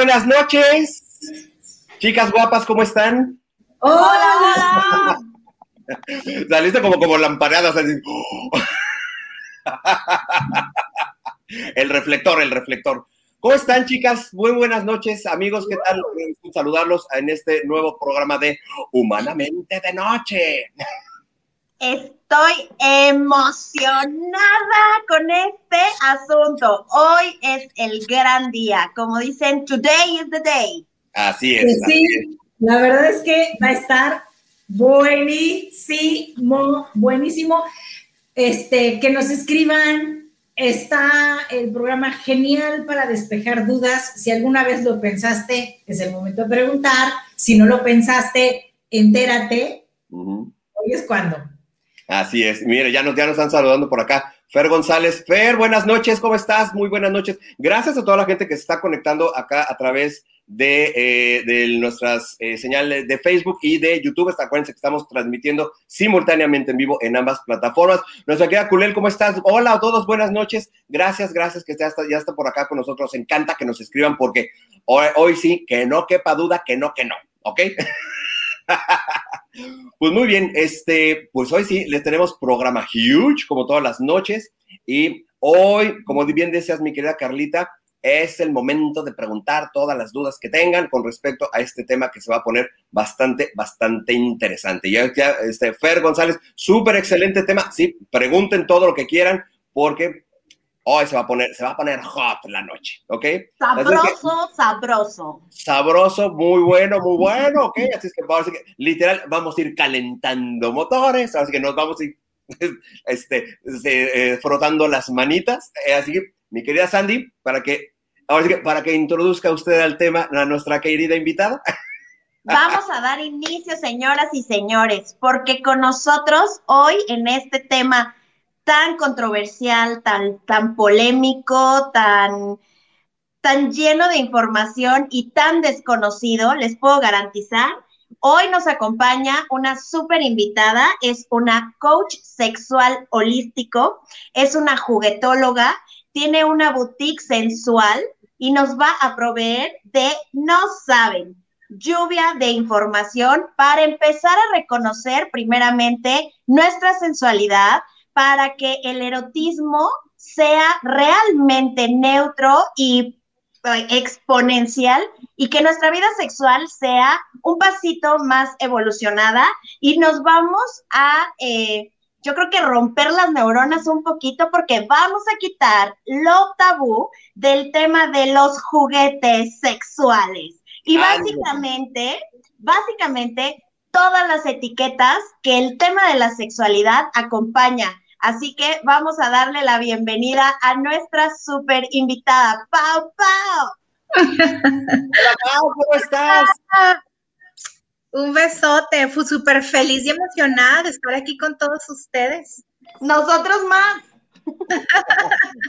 Buenas noches. Chicas guapas, ¿cómo están? Hola. Saliste como, como lampareadas. Así. el reflector, el reflector. ¿Cómo están, chicas? Muy buenas noches, amigos. ¿Qué tal? Saludarlos en este nuevo programa de Humanamente de Noche. Estoy emocionada con este asunto. Hoy es el gran día. Como dicen, today is the day. Así es. Pues así sí, es. la verdad es que va a estar buenísimo, buenísimo. Este, que nos escriban. Está el programa genial para despejar dudas. Si alguna vez lo pensaste, es el momento de preguntar. Si no lo pensaste, entérate. Hoy es cuando. Así es. Mire, ya nos, ya nos están saludando por acá. Fer González. Fer, buenas noches. ¿Cómo estás? Muy buenas noches. Gracias a toda la gente que se está conectando acá a través de, eh, de nuestras eh, señales de Facebook y de YouTube. Acuérdense que estamos transmitiendo simultáneamente en vivo en ambas plataformas. Nuestra querida Culel, ¿cómo estás? Hola a todos, buenas noches. Gracias, gracias que ya está, ya está por acá con nosotros. Encanta que nos escriban porque hoy, hoy sí, que no quepa duda, que no, que no. ¿Ok? Pues muy bien, este, pues hoy sí les tenemos programa huge, como todas las noches, y hoy, como bien decías, mi querida Carlita, es el momento de preguntar todas las dudas que tengan con respecto a este tema que se va a poner bastante, bastante interesante. Ya, ya este, Fer González, súper excelente tema. Sí, pregunten todo lo que quieran, porque hoy se va a poner, se va a poner hot la noche, ¿ok? Que- Sabroso, sabroso. sabroso, muy bueno, muy bueno, ok. Así es que, así que literal vamos a ir calentando motores, así que nos vamos a ir este, este, eh, frotando las manitas. Eh, así que, mi querida Sandy, para que, ahora sí que, para que introduzca usted al tema a nuestra querida invitada. Vamos a dar inicio, señoras y señores, porque con nosotros hoy en este tema tan controversial, tan, tan polémico, tan, tan lleno de información y tan desconocido, les puedo garantizar, hoy nos acompaña una súper invitada, es una coach sexual holístico, es una juguetóloga, tiene una boutique sensual y nos va a proveer de, no saben, lluvia de información para empezar a reconocer primeramente nuestra sensualidad, para que el erotismo sea realmente neutro y eh, exponencial y que nuestra vida sexual sea un pasito más evolucionada y nos vamos a, eh, yo creo que romper las neuronas un poquito porque vamos a quitar lo tabú del tema de los juguetes sexuales. Y básicamente, básicamente, todas las etiquetas que el tema de la sexualidad acompaña. Así que vamos a darle la bienvenida a nuestra súper invitada, Pau Pau. Hola, Pau, ¿cómo estás? Un besote, fui súper feliz y emocionada de estar aquí con todos ustedes. Nosotros más.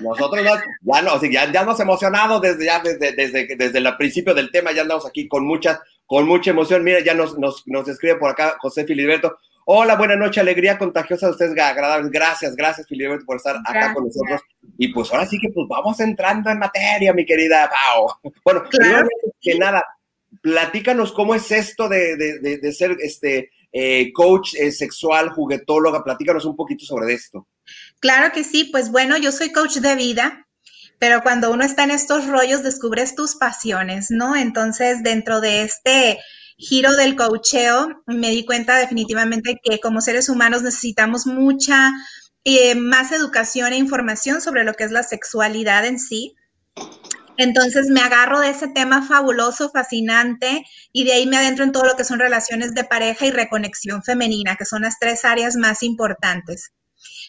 Nosotros más, ya, no, ya, ya nos emocionado desde, ya desde, desde, desde el principio del tema, ya andamos aquí con mucha, con mucha emoción. Mira, ya nos, nos, nos escribe por acá José Filiberto. Hola, buenas noches, alegría contagiosa de ustedes, agradables. Gracias, gracias, Filiberto, por estar acá con nosotros. Y pues ahora sí que pues vamos entrando en materia, mi querida Pau. Bueno, primero que nada, platícanos cómo es esto de, de, de, de ser este eh, coach eh, sexual, juguetóloga, platícanos un poquito sobre esto. Claro que sí, pues bueno, yo soy coach de vida, pero cuando uno está en estos rollos descubres tus pasiones, ¿no? Entonces, dentro de este giro del coacheo, me di cuenta definitivamente que como seres humanos necesitamos mucha eh, más educación e información sobre lo que es la sexualidad en sí. Entonces me agarro de ese tema fabuloso, fascinante, y de ahí me adentro en todo lo que son relaciones de pareja y reconexión femenina, que son las tres áreas más importantes.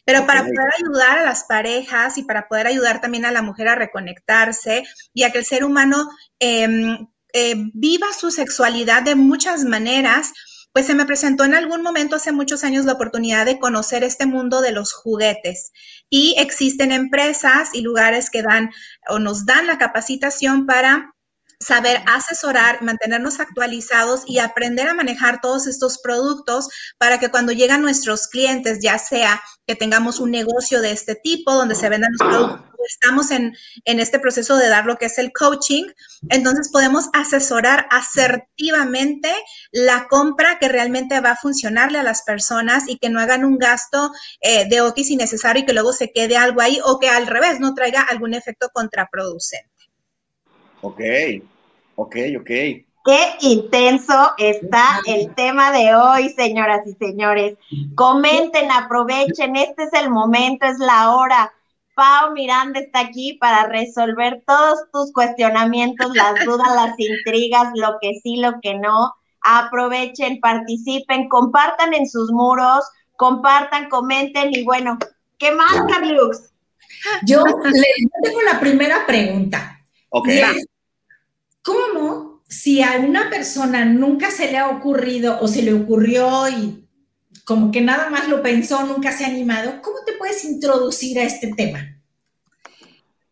Pero para poder ayudar a las parejas y para poder ayudar también a la mujer a reconectarse y a que el ser humano eh, eh, viva su sexualidad de muchas maneras, pues se me presentó en algún momento hace muchos años la oportunidad de conocer este mundo de los juguetes. Y existen empresas y lugares que dan o nos dan la capacitación para saber asesorar, mantenernos actualizados y aprender a manejar todos estos productos para que cuando llegan nuestros clientes, ya sea que tengamos un negocio de este tipo donde se vendan los productos, estamos en, en este proceso de dar lo que es el coaching, entonces podemos asesorar asertivamente la compra que realmente va a funcionarle a las personas y que no hagan un gasto eh, de oquis innecesario y que luego se quede algo ahí o que al revés no traiga algún efecto contraproducente. Ok, ok, ok. Qué intenso está el tema de hoy, señoras y señores. Comenten, aprovechen, este es el momento, es la hora. Pau Miranda está aquí para resolver todos tus cuestionamientos, las dudas, las intrigas, lo que sí, lo que no. Aprovechen, participen, compartan en sus muros, compartan, comenten y bueno, ¿qué más, Carlux? Yo le tengo la primera pregunta. Ok. ¿Cómo si a una persona nunca se le ha ocurrido o se le ocurrió y como que nada más lo pensó, nunca se ha animado, ¿cómo te puedes introducir a este tema?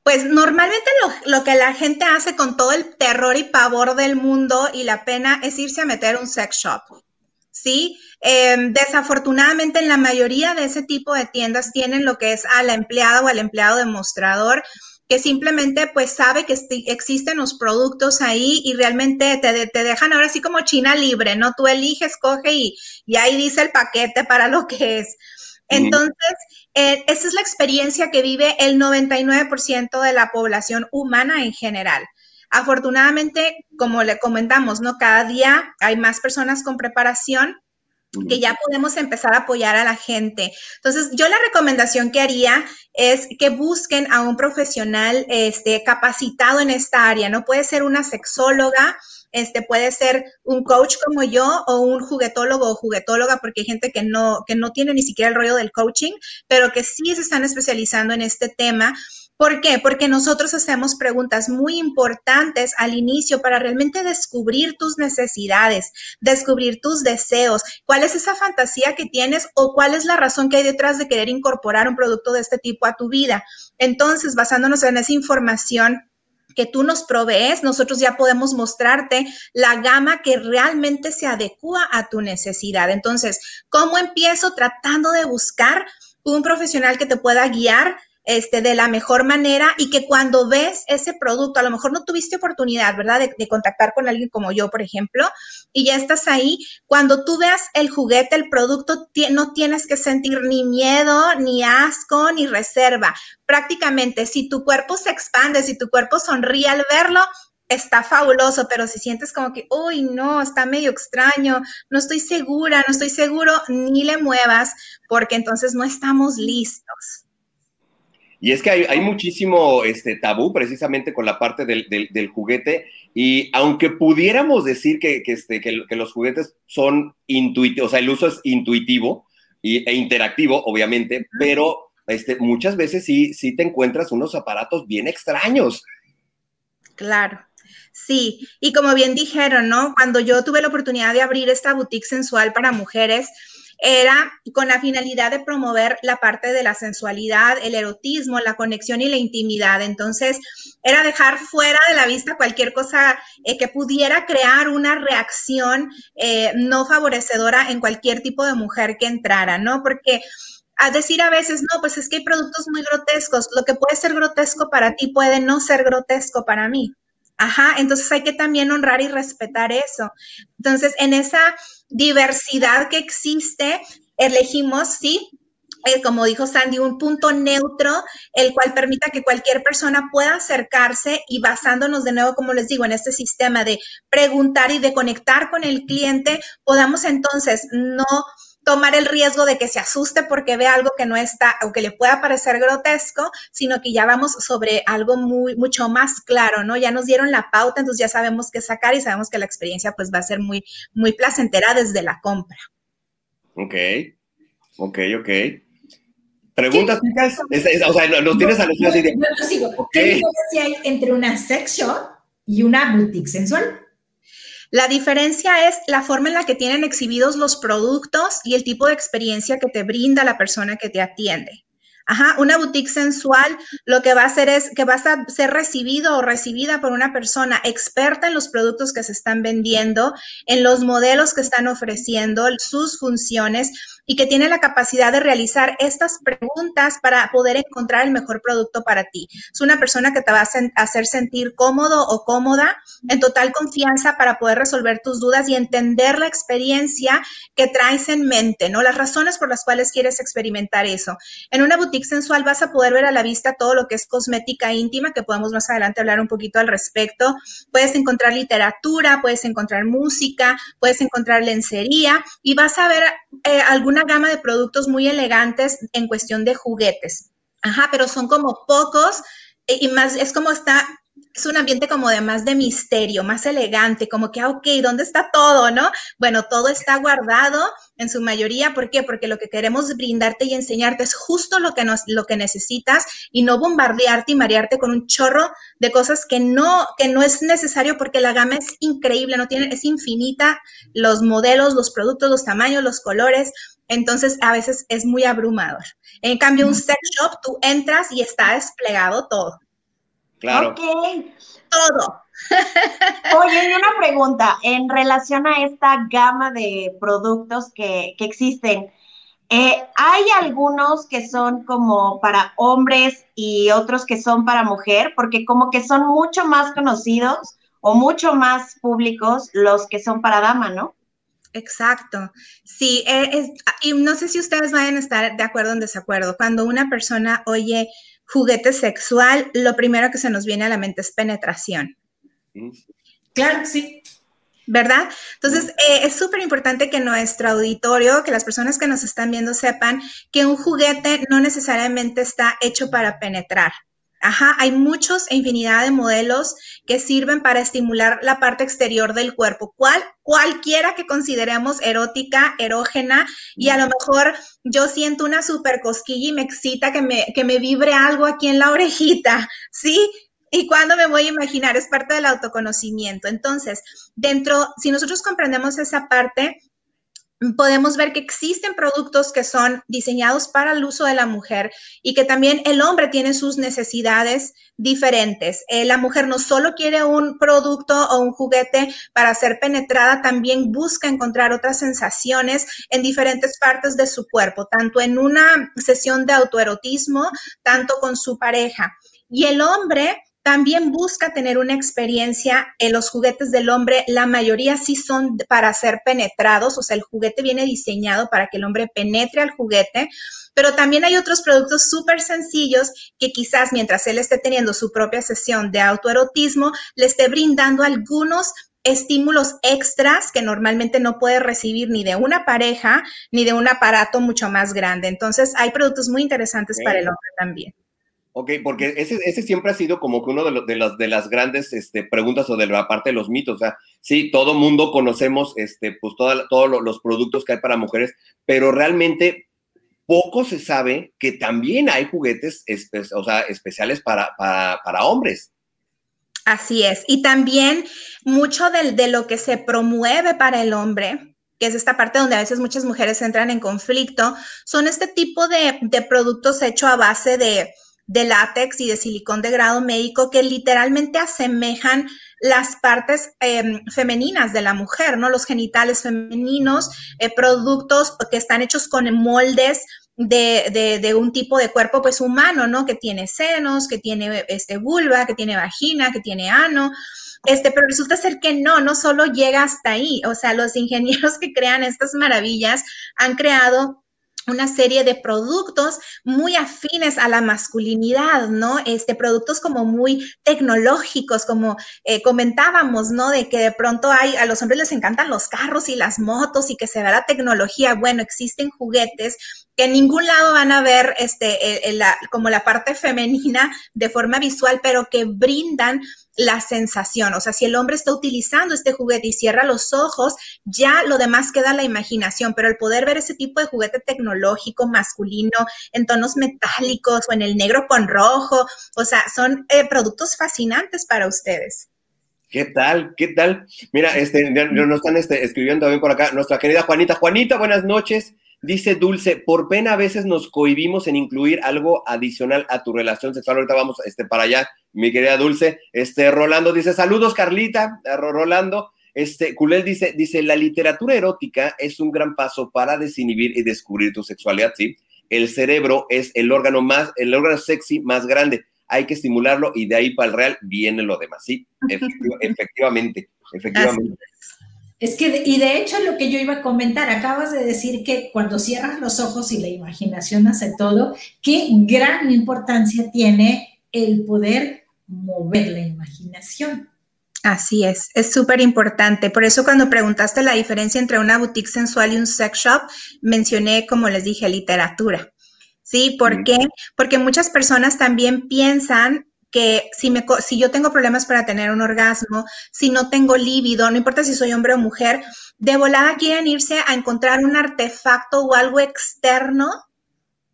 Pues normalmente lo, lo, que la gente hace con todo el terror y pavor del mundo y la pena es irse a meter un sex shop. ¿Sí? Eh, desafortunadamente en la mayoría de ese tipo de tiendas tienen lo que es a la empleada o al empleado demostrador que simplemente pues sabe que existen los productos ahí y realmente te, te, dejan ahora así como China libre, ¿no? Tú eliges, coge y, y ahí dice el paquete para lo que es. Entonces, eh, esa es la experiencia que vive el 99% de la población humana en general. Afortunadamente, como le comentamos, ¿no? Cada día hay más personas con preparación que ya podemos empezar a apoyar a la gente. Entonces, yo la recomendación que haría es que busquen a un profesional este, capacitado en esta área. No puede ser una sexóloga, este puede ser un coach como yo o un juguetólogo o juguetóloga, porque hay gente que no, que no tiene ni siquiera el rollo del coaching, pero que sí se están especializando en este tema ¿Por qué? Porque nosotros hacemos preguntas muy importantes al inicio para realmente descubrir tus necesidades, descubrir tus deseos, cuál es esa fantasía que tienes o cuál es la razón que hay detrás de querer incorporar un producto de este tipo a tu vida. Entonces, basándonos en esa información, que tú nos provees, nosotros ya podemos mostrarte la gama que realmente se adecua a tu necesidad. Entonces, ¿cómo empiezo tratando de buscar un profesional que te pueda guiar este, de la mejor manera y que cuando ves ese producto, a lo mejor no tuviste oportunidad, ¿verdad? De, contactar con alguien como yo, por ejemplo, y ya estás ahí, cuando tú veas el juguete, el producto, no tienes que sentir ni miedo, ni asco, ni reserva. Prácticamente, si tu cuerpo se expande, si tu cuerpo sonríe al verlo, está fabuloso, pero si sientes como que, uy, no, está medio extraño, no estoy segura, no estoy seguro, ni le muevas, porque entonces no estamos listos. Y es que hay, hay muchísimo este, tabú precisamente con la parte del, del, del juguete. Y aunque pudiéramos decir que, que, este, que, que los juguetes son intuitivos, o sea, el uso es intuitivo y, e interactivo, obviamente, pero este, muchas veces sí, sí te encuentras unos aparatos bien extraños. Claro. Sí, y como bien dijeron, ¿no? Cuando yo tuve la oportunidad de abrir esta boutique sensual para mujeres, era con la finalidad de promover la parte de la sensualidad, el erotismo, la conexión y la intimidad. Entonces, era dejar fuera de la vista cualquier cosa eh, que pudiera crear una reacción eh, no favorecedora en cualquier tipo de mujer que entrara, ¿no? Porque a decir a veces, no, pues es que hay productos muy grotescos. Lo que puede ser grotesco para ti puede no ser grotesco para mí. Ajá, entonces hay que también honrar y respetar eso. Entonces, en esa diversidad que existe, elegimos, sí, eh, como dijo Sandy, un punto neutro, el cual permita que cualquier persona pueda acercarse y basándonos de nuevo, como les digo, en este sistema de preguntar y de conectar con el cliente, podamos entonces no tomar el riesgo de que se asuste porque ve algo que no está o que le pueda parecer grotesco, sino que ya vamos sobre algo muy, mucho más claro, ¿no? Ya nos dieron la pauta, entonces ya sabemos qué sacar y sabemos que la experiencia pues va a ser muy, muy placentera desde la compra. Ok, ok, ok. ¿Preguntas, chicas? O sea, ¿nos tienes a los yo, yo sigo. ¿Qué diferencia hay entre una sex shop y una boutique sensual? La diferencia es la forma en la que tienen exhibidos los productos y el tipo de experiencia que te brinda la persona que te atiende. Ajá, una boutique sensual lo que va a hacer es que vas a ser recibido o recibida por una persona experta en los productos que se están vendiendo, en los modelos que están ofreciendo, sus funciones y que tiene la capacidad de realizar estas preguntas para poder encontrar el mejor producto para ti. Es una persona que te va a hacer sentir cómodo o cómoda, en total confianza para poder resolver tus dudas y entender la experiencia que traes en mente, ¿no? Las razones por las cuales quieres experimentar eso. En una boutique sensual vas a poder ver a la vista todo lo que es cosmética íntima, que podemos más adelante hablar un poquito al respecto. Puedes encontrar literatura, puedes encontrar música, puedes encontrar lencería y vas a ver eh, alguna gama de productos muy elegantes en cuestión de juguetes. Ajá, pero son como pocos eh, y más, es como está es un ambiente como de más de misterio, más elegante, como que, ah, ok, ¿dónde está todo, no? Bueno, todo está guardado en su mayoría, ¿por qué? Porque lo que queremos brindarte y enseñarte es justo lo que, nos, lo que necesitas y no bombardearte y marearte con un chorro de cosas que no, que no es necesario porque la gama es increíble, no tiene, es infinita, los modelos, los productos, los tamaños, los colores, entonces a veces es muy abrumador. En cambio, un sex shop, tú entras y está desplegado todo. Claro. Ok. Todo. Oye, y una pregunta en relación a esta gama de productos que, que existen. Eh, ¿Hay algunos que son como para hombres y otros que son para mujer? Porque como que son mucho más conocidos o mucho más públicos los que son para dama, ¿no? Exacto. Sí, eh, y no sé si ustedes vayan a estar de acuerdo o en desacuerdo. Cuando una persona oye juguete sexual, lo primero que se nos viene a la mente es penetración. Claro, sí. ¿Verdad? Entonces, eh, es súper importante que nuestro auditorio, que las personas que nos están viendo sepan que un juguete no necesariamente está hecho para penetrar. Ajá, hay muchos e infinidad de modelos que sirven para estimular la parte exterior del cuerpo, cual, cualquiera que consideremos erótica, erógena, y a lo mejor yo siento una super cosquilla y me excita que me, que me vibre algo aquí en la orejita, ¿sí? ¿Y cuándo me voy a imaginar? Es parte del autoconocimiento. Entonces, dentro, si nosotros comprendemos esa parte, podemos ver que existen productos que son diseñados para el uso de la mujer y que también el hombre tiene sus necesidades diferentes. Eh, la mujer no solo quiere un producto o un juguete para ser penetrada, también busca encontrar otras sensaciones en diferentes partes de su cuerpo, tanto en una sesión de autoerotismo, tanto con su pareja. Y el hombre también busca tener una experiencia en los juguetes del hombre. La mayoría sí son para ser penetrados, o sea, el juguete viene diseñado para que el hombre penetre al juguete, pero también hay otros productos súper sencillos que quizás mientras él esté teniendo su propia sesión de autoerotismo, le esté brindando algunos estímulos extras que normalmente no puede recibir ni de una pareja ni de un aparato mucho más grande. Entonces, hay productos muy interesantes para el hombre también. Ok, porque ese, ese siempre ha sido como que uno de, de, las, de las grandes este, preguntas o de la parte de los mitos. O sea, sí, todo mundo conocemos este, pues todos los productos que hay para mujeres, pero realmente poco se sabe que también hay juguetes o sea, especiales para, para, para, hombres. Así es. Y también mucho de, de lo que se promueve para el hombre, que es esta parte donde a veces muchas mujeres entran en conflicto, son este tipo de, de productos hechos a base de de látex y de silicón de grado médico que literalmente asemejan las partes em, femeninas de la mujer, ¿no? Los genitales femeninos, eh, productos que están hechos con moldes de, de, un tipo de cuerpo pues humano, ¿no? Que tiene senos, que tiene este, vulva, que tiene vagina, que tiene ano. Este, pero resulta ser que no, no solo llega hasta ahí. O sea, los ingenieros que crean estas maravillas han creado una serie de productos muy afines a la masculinidad, ¿no? Este, productos como muy tecnológicos, como eh, comentábamos, ¿no? De que de pronto hay, a los hombres les encantan los carros y las motos y que se ve la tecnología. Bueno, existen juguetes que en ningún lado van a ver este, la, como la parte femenina de forma visual, pero que brindan la sensación. O sea, si el hombre está utilizando este juguete y cierra los ojos, ya lo demás queda la imaginación, pero el poder ver ese tipo de juguete tecnológico masculino en tonos metálicos o en el negro con rojo, o sea, son eh, productos fascinantes para ustedes. ¿Qué tal? ¿Qué tal? Mira, este, nos están este, escribiendo también por acá nuestra querida Juanita. Juanita, buenas noches. Dice Dulce, por pena a veces nos cohibimos en incluir algo adicional a tu relación sexual. Ahorita vamos este, para allá, mi querida Dulce. Este, Rolando dice, saludos, Carlita. Rolando. Este, Culel dice, dice, la literatura erótica es un gran paso para desinhibir y descubrir tu sexualidad, ¿sí? El cerebro es el órgano más, el órgano sexy más grande. Hay que estimularlo y de ahí para el real viene lo demás, ¿sí? efectivamente, efectivamente. Es que, y de hecho lo que yo iba a comentar, acabas de decir que cuando cierras los ojos y la imaginación hace todo, qué gran importancia tiene el poder mover la imaginación. Así es, es súper importante. Por eso cuando preguntaste la diferencia entre una boutique sensual y un sex shop, mencioné, como les dije, literatura. ¿Sí? ¿Por qué? Porque muchas personas también piensan que si, me, si yo tengo problemas para tener un orgasmo, si no tengo líbido, no importa si soy hombre o mujer, de volada quieren irse a encontrar un artefacto o algo externo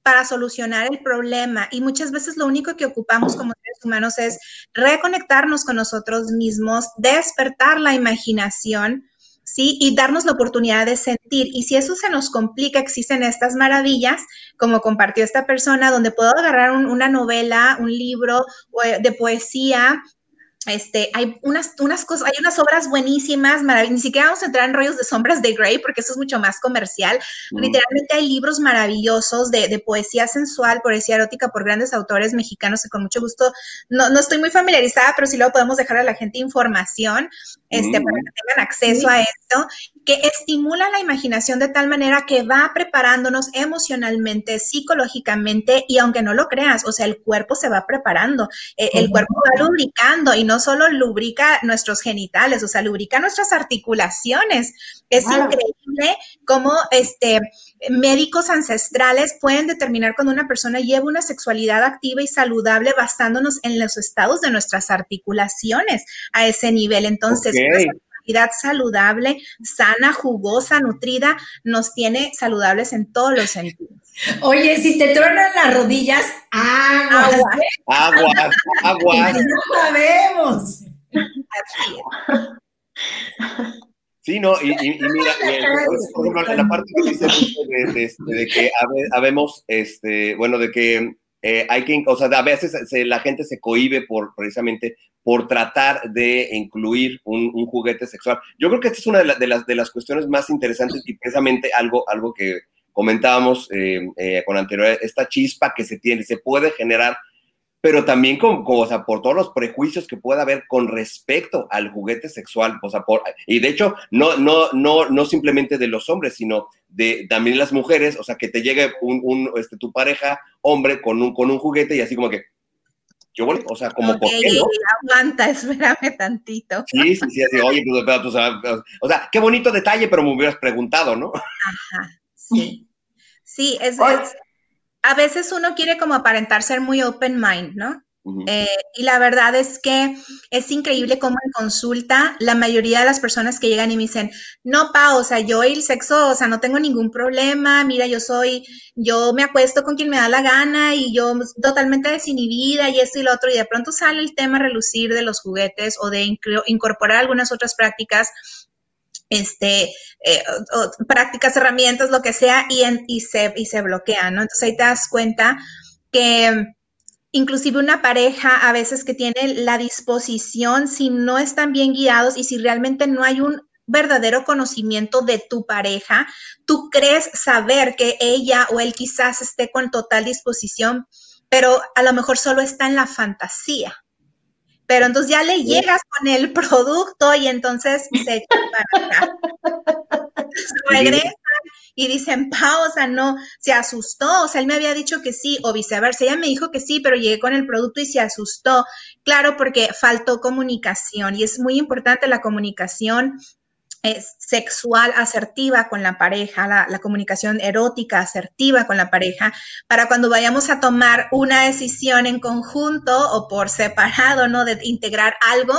para solucionar el problema. Y muchas veces lo único que ocupamos como seres humanos es reconectarnos con nosotros mismos, despertar la imaginación ¿sí? Y darnos la oportunidad de sentir. Y si eso se nos complica, existen estas maravillas, como compartió esta persona, donde puedo agarrar una novela, un libro de poesía este, hay unas, unas cosas, hay unas obras buenísimas, ni siquiera vamos a entrar en rollos de sombras de Grey porque eso es mucho más comercial. Literalmente hay libros maravillosos de, de, poesía sensual, poesía erótica por grandes autores mexicanos que con mucho gusto, no, no estoy muy familiarizada, pero sí luego podemos dejar a la gente información este, para que tengan acceso a esto, que estimula la imaginación de tal manera que va preparándonos emocionalmente, psicológicamente y aunque no lo creas, o sea, el cuerpo se va preparando, eh, el cuerpo va lubricando y no solo lubrica nuestros genitales, o sea, lubrica nuestras articulaciones. Es increíble cómo este, médicos ancestrales pueden determinar cuando una persona lleva una sexualidad activa y saludable basándonos en los estados de nuestras articulaciones a ese nivel. Entonces, saludable, sana, jugosa, nutrida, nos tiene saludables en todos los sentidos. Oye, si te tronan las rodillas, aguas. Aguas, aguas. No sabemos. Sí, no, y, mira, ejemplo, la parte que dice de, que habemos, este, bueno, de que eh, hay que, o sea, a veces la gente se cohibe por, precisamente, por tratar de incluir un, juguete sexual. Yo creo que esta es una de, las, de las cuestiones más interesantes y precisamente algo, algo que, comentábamos eh, eh, con anterioridad, esta chispa que se tiene, se puede generar, pero también con, o sea, por todos los prejuicios que pueda haber con respecto al juguete sexual, o sea, por, y de hecho, no, no, no, no simplemente de los hombres, sino de también las mujeres, o sea, que te llegue un, este, tu pareja, hombre, con un, con un juguete y así como que, yo o sea, como okay, qué, aguanta, espérame tantito. Sí, sí, sí, así, oye, pues, pues, o sea, qué bonito detalle, pero me hubieras preguntado, ¿no? Ajá, sí. Sí, es, a veces uno quiere como aparentar ser muy open mind, ¿no? Eh, y la verdad es que es increíble cómo en consulta la mayoría de las personas que llegan y me dicen, no, pa, o sea, yo y el sexo, o sea, no tengo ningún problema, mira, yo soy, yo me acuesto con quien me da la gana y yo totalmente desinhibida y esto y lo otro, y de pronto sale el tema relucir de los juguetes o de incorporar algunas otras prácticas este, eh, prácticas, herramientas, lo que sea, y, se, y se bloquean, ¿no? Entonces ahí te das cuenta que inclusive una pareja a veces que tiene la disposición, si no están bien guiados y si realmente no hay un verdadero conocimiento de tu pareja, tú crees saber que ella o él quizás esté con total disposición, pero a lo mejor solo está en la fantasía pero entonces ya le llegas con el producto y entonces se regresan y dicen, pausa, no, se asustó, o sea, él me había dicho que sí, o viceversa, ella me dijo que sí, pero llegué con el producto y se asustó. Claro, porque faltó comunicación y es muy importante la comunicación sexual asertiva con la pareja, la, comunicación erótica asertiva con la pareja, para cuando vayamos a tomar una decisión en conjunto o por separado, ¿no? De integrar algo,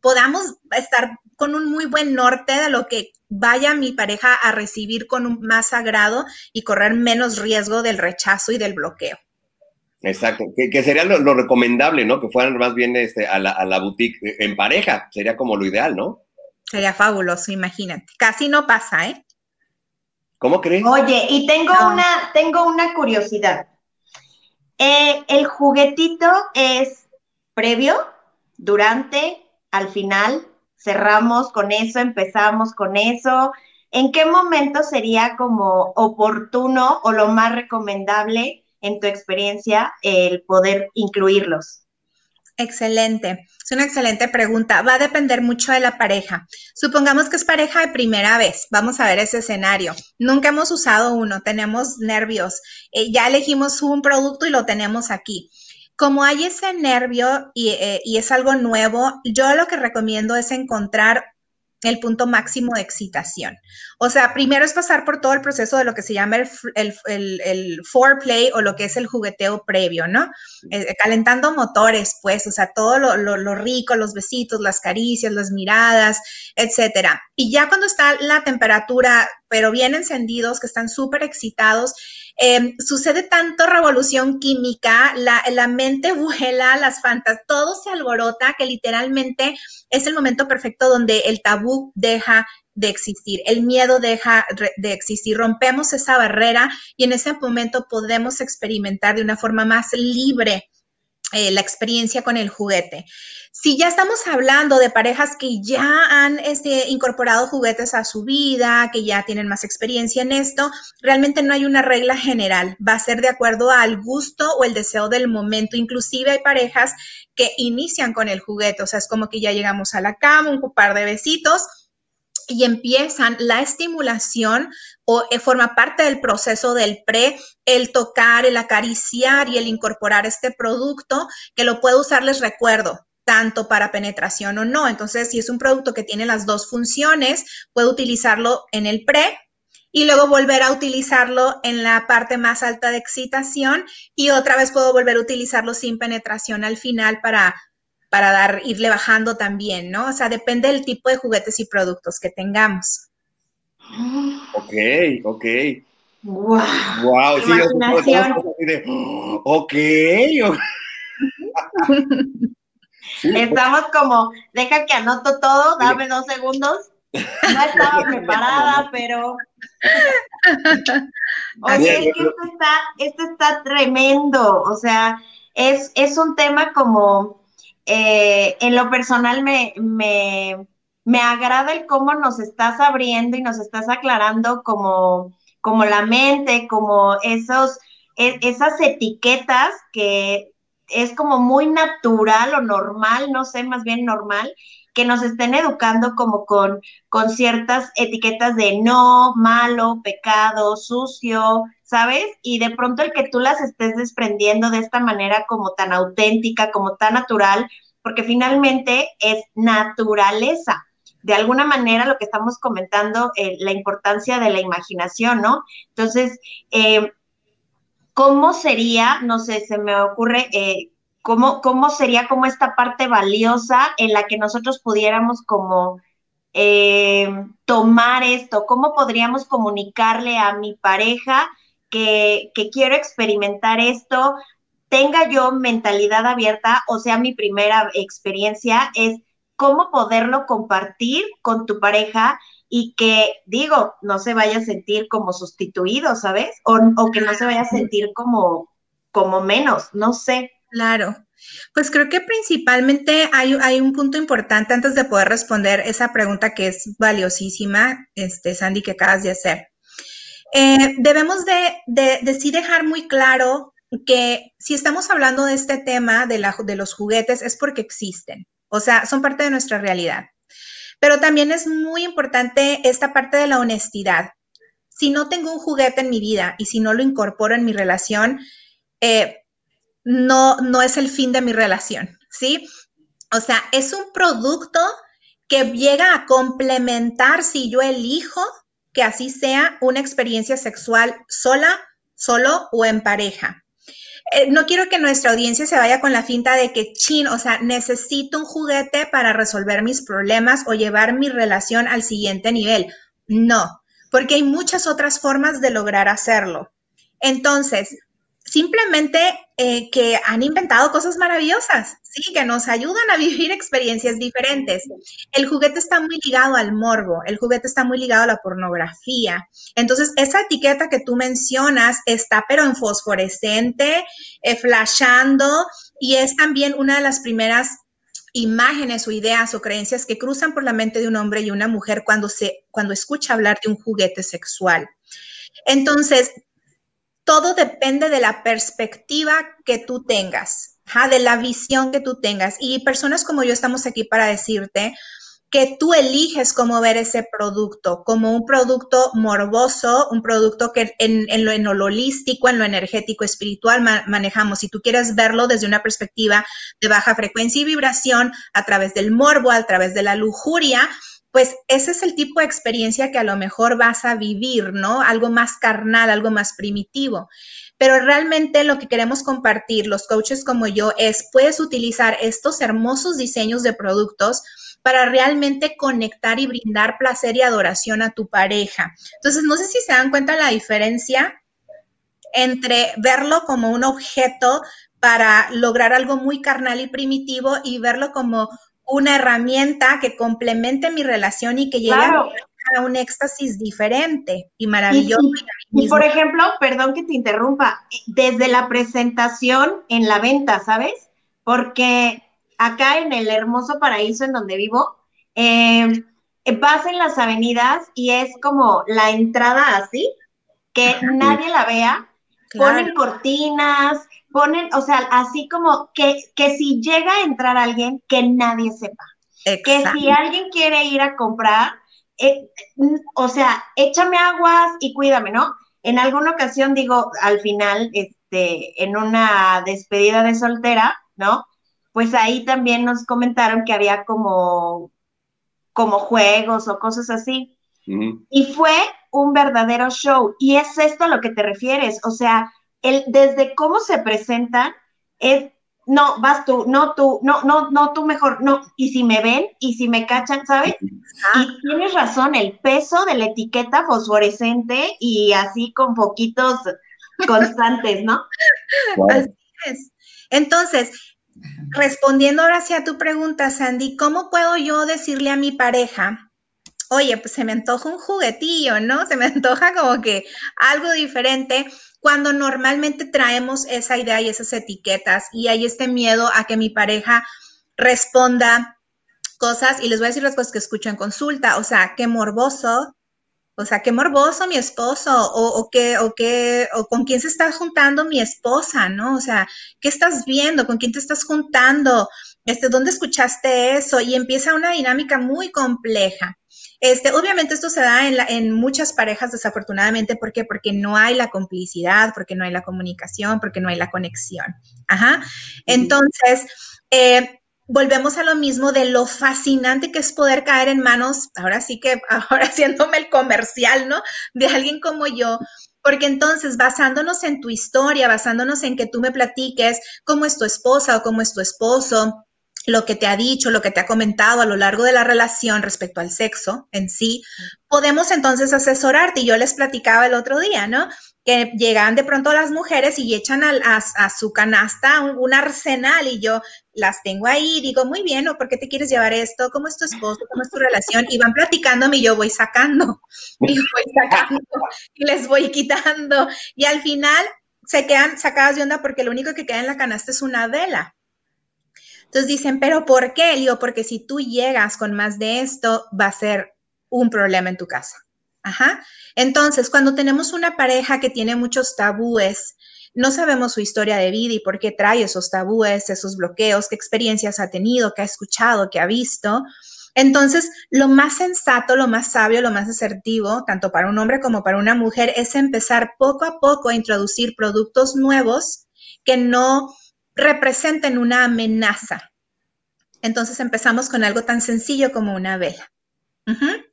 podamos estar con un muy buen norte de lo que vaya mi pareja a recibir con un más agrado y correr menos riesgo del rechazo y del bloqueo. Exacto, que, sería lo, recomendable, ¿no? Que fueran más bien este, a, la, a la boutique en pareja, sería como lo ideal, ¿no? Sería fabuloso, imagínate. Casi no pasa, ¿eh? ¿Cómo crees? Oye, y tengo una, tengo una curiosidad. Eh, ¿El juguetito es previo, durante, al final? ¿Cerramos con eso? ¿Empezamos con eso? ¿En qué momento sería como oportuno o lo más recomendable en tu experiencia el poder incluirlos? Excelente. Es una excelente pregunta. Va a depender mucho de la pareja. Supongamos que es pareja de primera vez. Vamos a ver ese escenario. Nunca hemos usado uno, tenemos nervios. Eh, ya elegimos un producto y lo tenemos aquí. Como hay ese nervio y, eh, y es algo nuevo, yo lo que recomiendo es encontrar el punto máximo de excitación. O sea, primero es pasar por todo el proceso de lo que se llama el, el, foreplay o lo que es el jugueteo previo, ¿no? Eh, calentando motores, pues, o sea, todo lo, lo, rico, los besitos, las caricias, las miradas, etcétera. Y ya cuando está la temperatura, pero bien encendidos, que están súper excitados, Em, sucede tanto revolución química, la, mente vuela, las fantas, todo se alborota que literalmente es el momento perfecto donde el tabú deja de existir, el miedo deja de existir, rompemos esa barrera y en ese momento podemos experimentar de una forma más libre eh, la experiencia con el juguete. Si ya estamos hablando de parejas que ya han este, incorporado juguetes a su vida, que ya tienen más experiencia en esto, realmente no hay una regla general. Va a ser de acuerdo al gusto o el deseo del momento. Inclusive hay parejas que inician con el juguete, o sea, es como que ya llegamos a la cama, un par de besitos y empiezan la estimulación o eh, forma parte del proceso del pre, el tocar, el acariciar y el incorporar este producto que lo puedo usar, les recuerdo, tanto para penetración o no. Entonces, si es un producto que tiene las dos funciones, puedo utilizarlo en el pre y luego volver a utilizarlo en la parte más alta de excitación y otra vez puedo volver a utilizarlo sin penetración al final para para dar, irle bajando también, ¿no? O sea, depende del tipo de juguetes y productos que tengamos. Ok, ok. Wow. Wow, sí, ok. Estamos como, deja que anoto todo, dame dos segundos. No estaba preparada, pero. Oye, es que esto está, esto está tremendo. O sea, es, es un tema como eh, en lo personal me, me, agrada el cómo nos estás abriendo y nos estás aclarando como, como la mente, como esos, e, esas etiquetas que es como muy natural o normal, no sé, más bien normal, que nos estén educando como con, con ciertas etiquetas de no, malo, pecado, sucio, ¿sabes? Y de pronto el que tú las estés desprendiendo de esta manera como tan auténtica, como tan natural, porque finalmente es naturaleza. De alguna manera lo que estamos comentando, eh, la importancia de la imaginación, ¿no? Entonces, eh, ¿cómo sería, no sé, se me ocurre, eh, ¿cómo, cómo sería como esta parte valiosa en la que nosotros pudiéramos como tomar esto? ¿Cómo podríamos comunicarle a mi pareja que, quiero experimentar esto, tenga yo mentalidad abierta, o sea, mi primera experiencia es cómo poderlo compartir con tu pareja y que, digo, no se vaya a sentir como sustituido, ¿sabes? O, que no se vaya a sentir como, como menos, no sé. Claro. Pues creo que principalmente hay, un punto importante antes de poder responder esa pregunta que es valiosísima, este, Sandy, que acabas de hacer. Eh, debemos de, de, dejar muy claro que si estamos hablando de este tema de, la, de los juguetes es porque existen, o sea, son parte de nuestra realidad. Pero también es muy importante esta parte de la honestidad. Si no tengo un juguete en mi vida y si no lo incorporo en mi relación, eh, no, no es el fin de mi relación, ¿sí? O sea, es un producto que llega a complementar si yo elijo que así sea una experiencia sexual sola, solo o en pareja. Eh, no quiero que nuestra audiencia se vaya con la finta de que, chin, o sea, necesito un juguete para resolver mis problemas o llevar mi relación al siguiente nivel. No, porque hay muchas otras formas de lograr hacerlo. Entonces, simplemente eh, que han inventado cosas maravillosas, sí, que nos ayudan a vivir experiencias diferentes. El juguete está muy ligado al morbo, el juguete está muy ligado a la pornografía. Entonces, esa etiqueta que tú mencionas está pero en fosforescente, eh, flashando, y es también una de las primeras imágenes o ideas o creencias que cruzan por la mente de un hombre y una mujer cuando se cuando escucha hablar de un juguete sexual. Entonces, todo depende de la perspectiva que tú tengas, de la visión que tú tengas. Y personas como yo estamos aquí para decirte que tú eliges cómo ver ese producto, como un producto morboso, un producto que en, lo, en holístico, en lo energético, espiritual manejamos. Si tú quieres verlo desde una perspectiva de baja frecuencia y vibración, a través del morbo, a través de la lujuria, pues ese es el tipo de experiencia que a lo mejor vas a vivir, ¿no? Algo más carnal, algo más primitivo. Pero realmente lo que queremos compartir, los coaches como yo, es, puedes utilizar estos hermosos diseños de productos para realmente conectar y brindar placer y adoración a tu pareja. Entonces, no sé si se dan cuenta la diferencia entre verlo como un objeto para lograr algo muy carnal y primitivo y verlo como una herramienta que complemente mi relación y que llegue a un éxtasis diferente y maravilloso. Y, por ejemplo, perdón que te interrumpa, desde la presentación en la venta, ¿sabes? Porque acá en el hermoso paraíso en donde vivo, eh, vas en las avenidas y es como la entrada así, que nadie la vea, ponen cortinas, ponen, o sea, así como que, que si llega a entrar alguien, que nadie sepa. Que si alguien quiere ir a comprar, eh, o sea, échame aguas y cuídame, ¿no? En alguna ocasión digo, al final, este, en una despedida de soltera, ¿no? Pues ahí también nos comentaron que había como, como juegos o cosas así. Y fue un verdadero show. Y es esto a lo que te refieres. O sea, el, desde cómo se presentan, es, no, vas tú, no tú, no, no, no, tú mejor, no, y si me ven, y si me cachan, ¿sabes? Y tienes razón, el peso de la etiqueta fosforescente y así con poquitos constantes, ¿no? Así es. Entonces, respondiendo ahora hacia tu pregunta, Sandy, ¿cómo puedo yo decirle a mi pareja? Oye, pues se me antoja un juguetillo, ¿no? Se me antoja como que algo diferente cuando normalmente traemos esa idea y esas etiquetas y hay este miedo a que mi pareja responda cosas y les voy a decir las cosas que escucho en consulta, o sea, qué morboso, o sea, qué morboso mi esposo, o, qué, o, qué, o con quién se está juntando mi esposa, ¿no? O sea, ¿qué estás viendo? ¿Con quién te estás juntando? Este, ¿Dónde escuchaste eso? Y empieza una dinámica muy compleja. Este, obviamente esto se da en, en, muchas parejas desafortunadamente, ¿por qué? Porque no hay la complicidad, porque no hay la comunicación, porque no hay la conexión. Ajá. Entonces, eh, volvemos a lo mismo de lo fascinante que es poder caer en manos, ahora sí que, ahora haciéndome el comercial, ¿no? De alguien como yo, porque entonces, basándonos en tu historia, basándonos en que tú me platiques cómo es tu esposa o cómo es tu esposo, lo que te ha dicho, lo que te ha comentado a lo largo de la relación respecto al sexo en sí, podemos entonces asesorarte. Y yo les platicaba el otro día, ¿no? Que llegan de pronto las mujeres y echan a, su canasta un, arsenal y yo las tengo ahí, digo, muy bien, ¿o por qué te quieres llevar esto? ¿Cómo es tu esposo? ¿Cómo es tu relación? Y van platicándome y yo voy sacando, y voy sacando, y les voy quitando. Y al final se quedan sacadas de onda porque lo único que queda en la canasta es una vela. Entonces dicen, pero ¿por qué? digo, porque si tú llegas con más de esto, va a ser un problema en tu casa. Ajá. Entonces, cuando tenemos una pareja que tiene muchos tabúes, no sabemos su historia de vida y por qué trae esos tabúes, esos bloqueos, qué experiencias ha tenido, qué ha escuchado, qué ha visto. Entonces, lo más sensato, lo más sabio, lo más asertivo, tanto para un hombre como para una mujer, es empezar poco a poco a introducir productos nuevos que no representen una amenaza. Entonces empezamos con algo tan sencillo como una vela.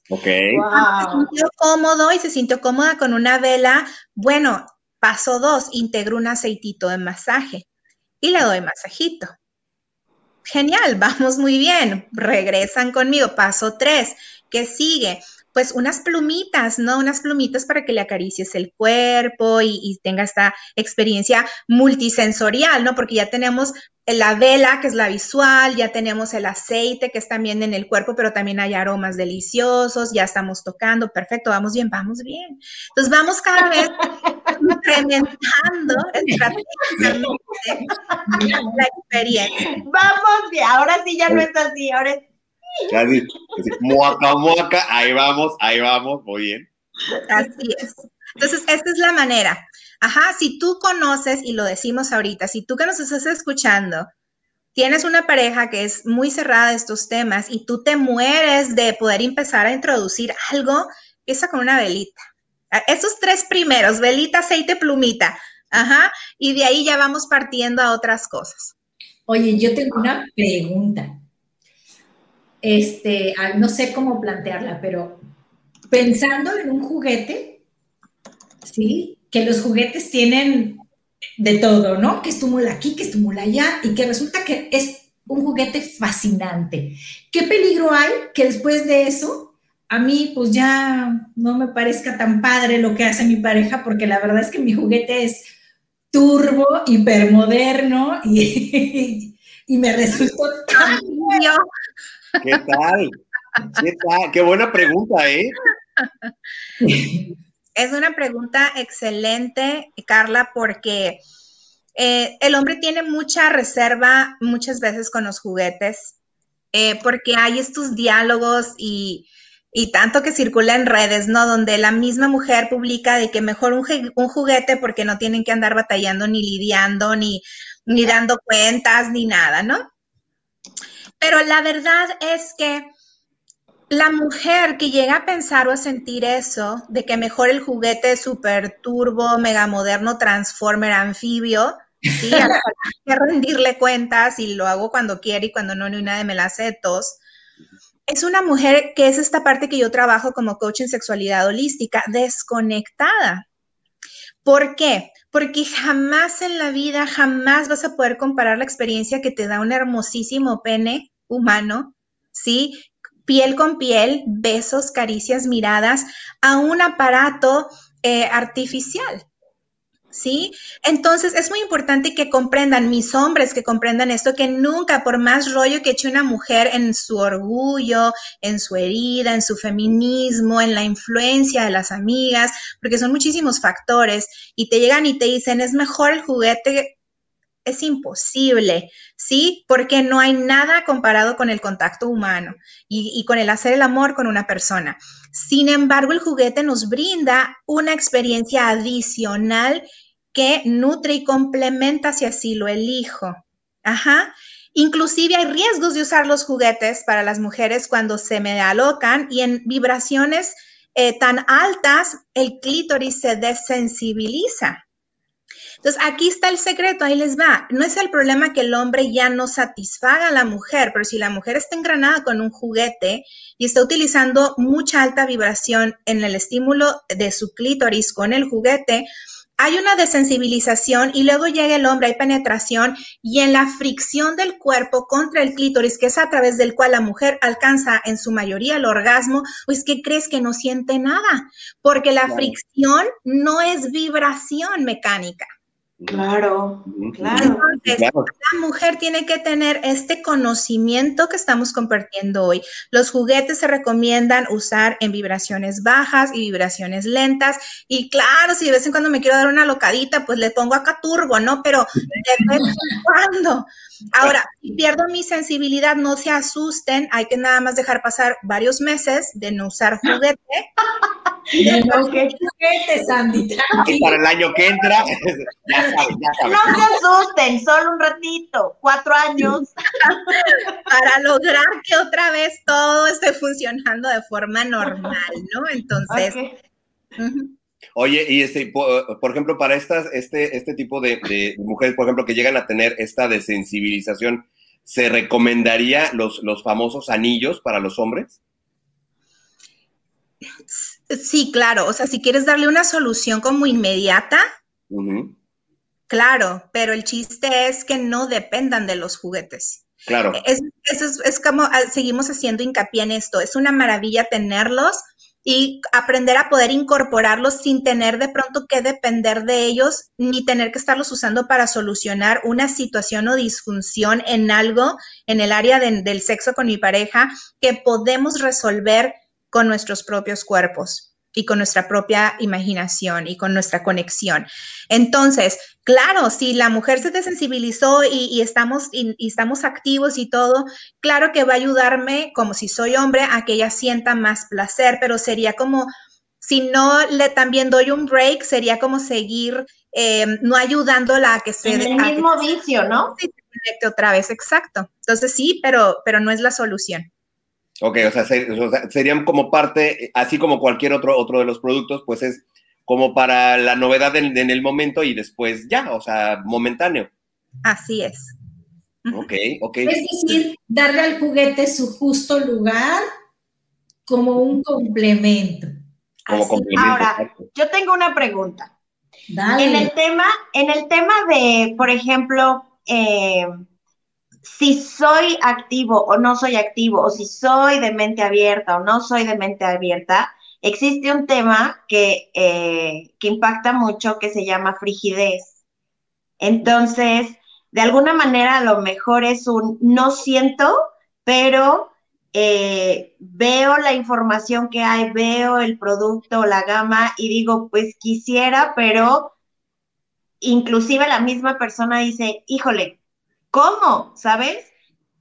Ok. Se sintió cómodo y se sintió cómoda con una vela. Bueno, paso dos, integro un aceitito de masaje y le doy masajito. Genial, vamos muy bien. Regresan conmigo. Paso tres, ¿qué sigue? Pues unas plumitas, ¿no? Unas plumitas para que le acaricies el cuerpo y, y, tenga esta experiencia multisensorial, ¿no? Porque ya tenemos la vela, que es la visual, ya tenemos el aceite, que es también en el cuerpo, pero también hay aromas deliciosos, ya estamos tocando, perfecto, vamos bien, vamos bien. Entonces vamos cada vez incrementando la experiencia. Vamos bien, ahora sí ya no es así, ahora es... Casi, muaca, muaca, ahí vamos, ahí vamos, muy bien. Así es. Entonces, esta es la manera. Ajá, si tú conoces, y lo decimos ahorita, si tú que nos estás escuchando, tienes una pareja que es muy cerrada de estos temas y tú te mueres de poder empezar a introducir algo, empieza con una velita. Esos tres primeros, velita, aceite, plumita. Ajá, y de ahí ya vamos partiendo a otras cosas. Oye, yo tengo una pregunta. Este, no sé cómo plantearla, pero pensando en un juguete, ¿sí? que los juguetes tienen de todo, ¿no? Que estimula aquí, que estimula allá, y que resulta que es un juguete fascinante. ¿Qué peligro hay que después de eso, a mí pues ya no me parezca tan padre lo que hace mi pareja, porque la verdad es que mi juguete es turbo, hipermoderno y, y me resultó tan... ¿Qué tal? ¿Qué tal? Qué buena pregunta, ¿eh? Es una pregunta excelente, Carla, porque eh, el hombre tiene mucha reserva muchas veces con los juguetes, eh, porque hay estos diálogos y, y, tanto que circula en redes, ¿no? Donde la misma mujer publica de que mejor un, un juguete porque no tienen que andar batallando ni lidiando, ni, ni dando cuentas, ni nada, ¿no? Pero la verdad es que la mujer que llega a pensar o a sentir eso, de que mejor el juguete super turbo, mega moderno, transformer, anfibio, ¿sí? hay que rendirle cuentas y lo hago cuando quiere y cuando no, ni una de me la hace tos. Es una mujer que es esta parte que yo trabajo como coach en sexualidad holística, desconectada. ¿Por qué? Porque jamás en la vida, jamás vas a poder comparar la experiencia que te da un hermosísimo pene humano, ¿sí? piel con piel, besos, caricias, miradas, a un aparato eh, artificial. ¿Sí? Entonces es muy importante que comprendan, mis hombres que comprendan esto, que nunca, por más rollo que eche una mujer en su orgullo, en su herida, en su feminismo, en la influencia de las amigas, porque son muchísimos factores, y te llegan y te dicen, es mejor el juguete es imposible, ¿sí? Porque no hay nada comparado con el contacto humano y, con el hacer el amor con una persona. Sin embargo, el juguete nos brinda una experiencia adicional que nutre y complementa si así lo elijo. Ajá. Inclusive hay riesgos de usar los juguetes para las mujeres cuando se me alocan y en vibraciones eh, tan altas el clítoris se desensibiliza. Entonces, aquí está el secreto, ahí les va. No es el problema que el hombre ya no satisfaga a la mujer, pero si la mujer está engranada con un juguete y está utilizando mucha alta vibración en el estímulo de su clítoris con el juguete, hay una desensibilización y luego llega el hombre, hay penetración y en la fricción del cuerpo contra el clítoris, que es a través del cual la mujer alcanza en su mayoría el orgasmo, pues ¿qué crees que no siente nada? Porque la fricción no es vibración mecánica. Claro, claro. la mujer tiene que tener este conocimiento que estamos compartiendo hoy. Los juguetes se recomiendan usar en vibraciones bajas y vibraciones lentas. Y claro, si de vez en cuando me quiero dar una locadita, pues le pongo acá turbo, ¿no? Pero de vez en cuando. Ahora, si pierdo mi sensibilidad, no se asusten, hay que nada más dejar pasar varios meses de no usar juguete. no, juguete, Sandy? Para el año que entra, ya saben, ya saben. No se asusten, solo un ratito, cuatro años. Para lograr que otra vez todo esté funcionando de forma normal, ¿no? Entonces. Oye, y este, por, ejemplo, para estas, este, este tipo de, mujeres, por ejemplo, que llegan a tener esta desensibilización, ¿se recomendaría los, los famosos anillos para los hombres? Sí, claro. O sea, si quieres darle una solución como inmediata, claro, pero el chiste es que no dependan de los juguetes. Claro. Es, es, es como ah, seguimos haciendo hincapié en esto. Es una maravilla tenerlos, y aprender a poder incorporarlos sin tener de pronto que depender de ellos ni tener que estarlos usando para solucionar una situación o disfunción en algo en el área del sexo con mi pareja que podemos resolver con nuestros propios cuerpos y con nuestra propia imaginación y con nuestra conexión. Entonces, claro, si la mujer se desensibilizó y, estamos, y, estamos activos y todo, claro que va a ayudarme, como si soy hombre, a que ella sienta más placer, pero sería como, si no le también doy un break, sería como seguir eh, no ayudándola a que se... En el mismo vicio, ¿no? Sí, otra vez, exacto. Entonces sí, pero, pero no es la solución. Ok, o sea, serían como parte, así como cualquier otro, otro de los productos, pues es como para la novedad en, el momento y después ya, o sea, momentáneo. Así es. Ok, ok. Es decir, darle al juguete su justo lugar como un complemento. Como complemento. Ahora, yo tengo una pregunta. Dale. En el tema, en el tema de, por ejemplo, eh, si soy activo o no soy activo, o si soy de mente abierta o no soy de mente abierta, existe un tema que, eh, que impacta mucho que se llama frigidez. Entonces, de alguna manera a lo mejor es un no siento, pero eh, veo la información que hay, veo el producto, la gama y digo, pues quisiera, pero inclusive la misma persona dice, híjole, ¿Cómo? ¿Sabes?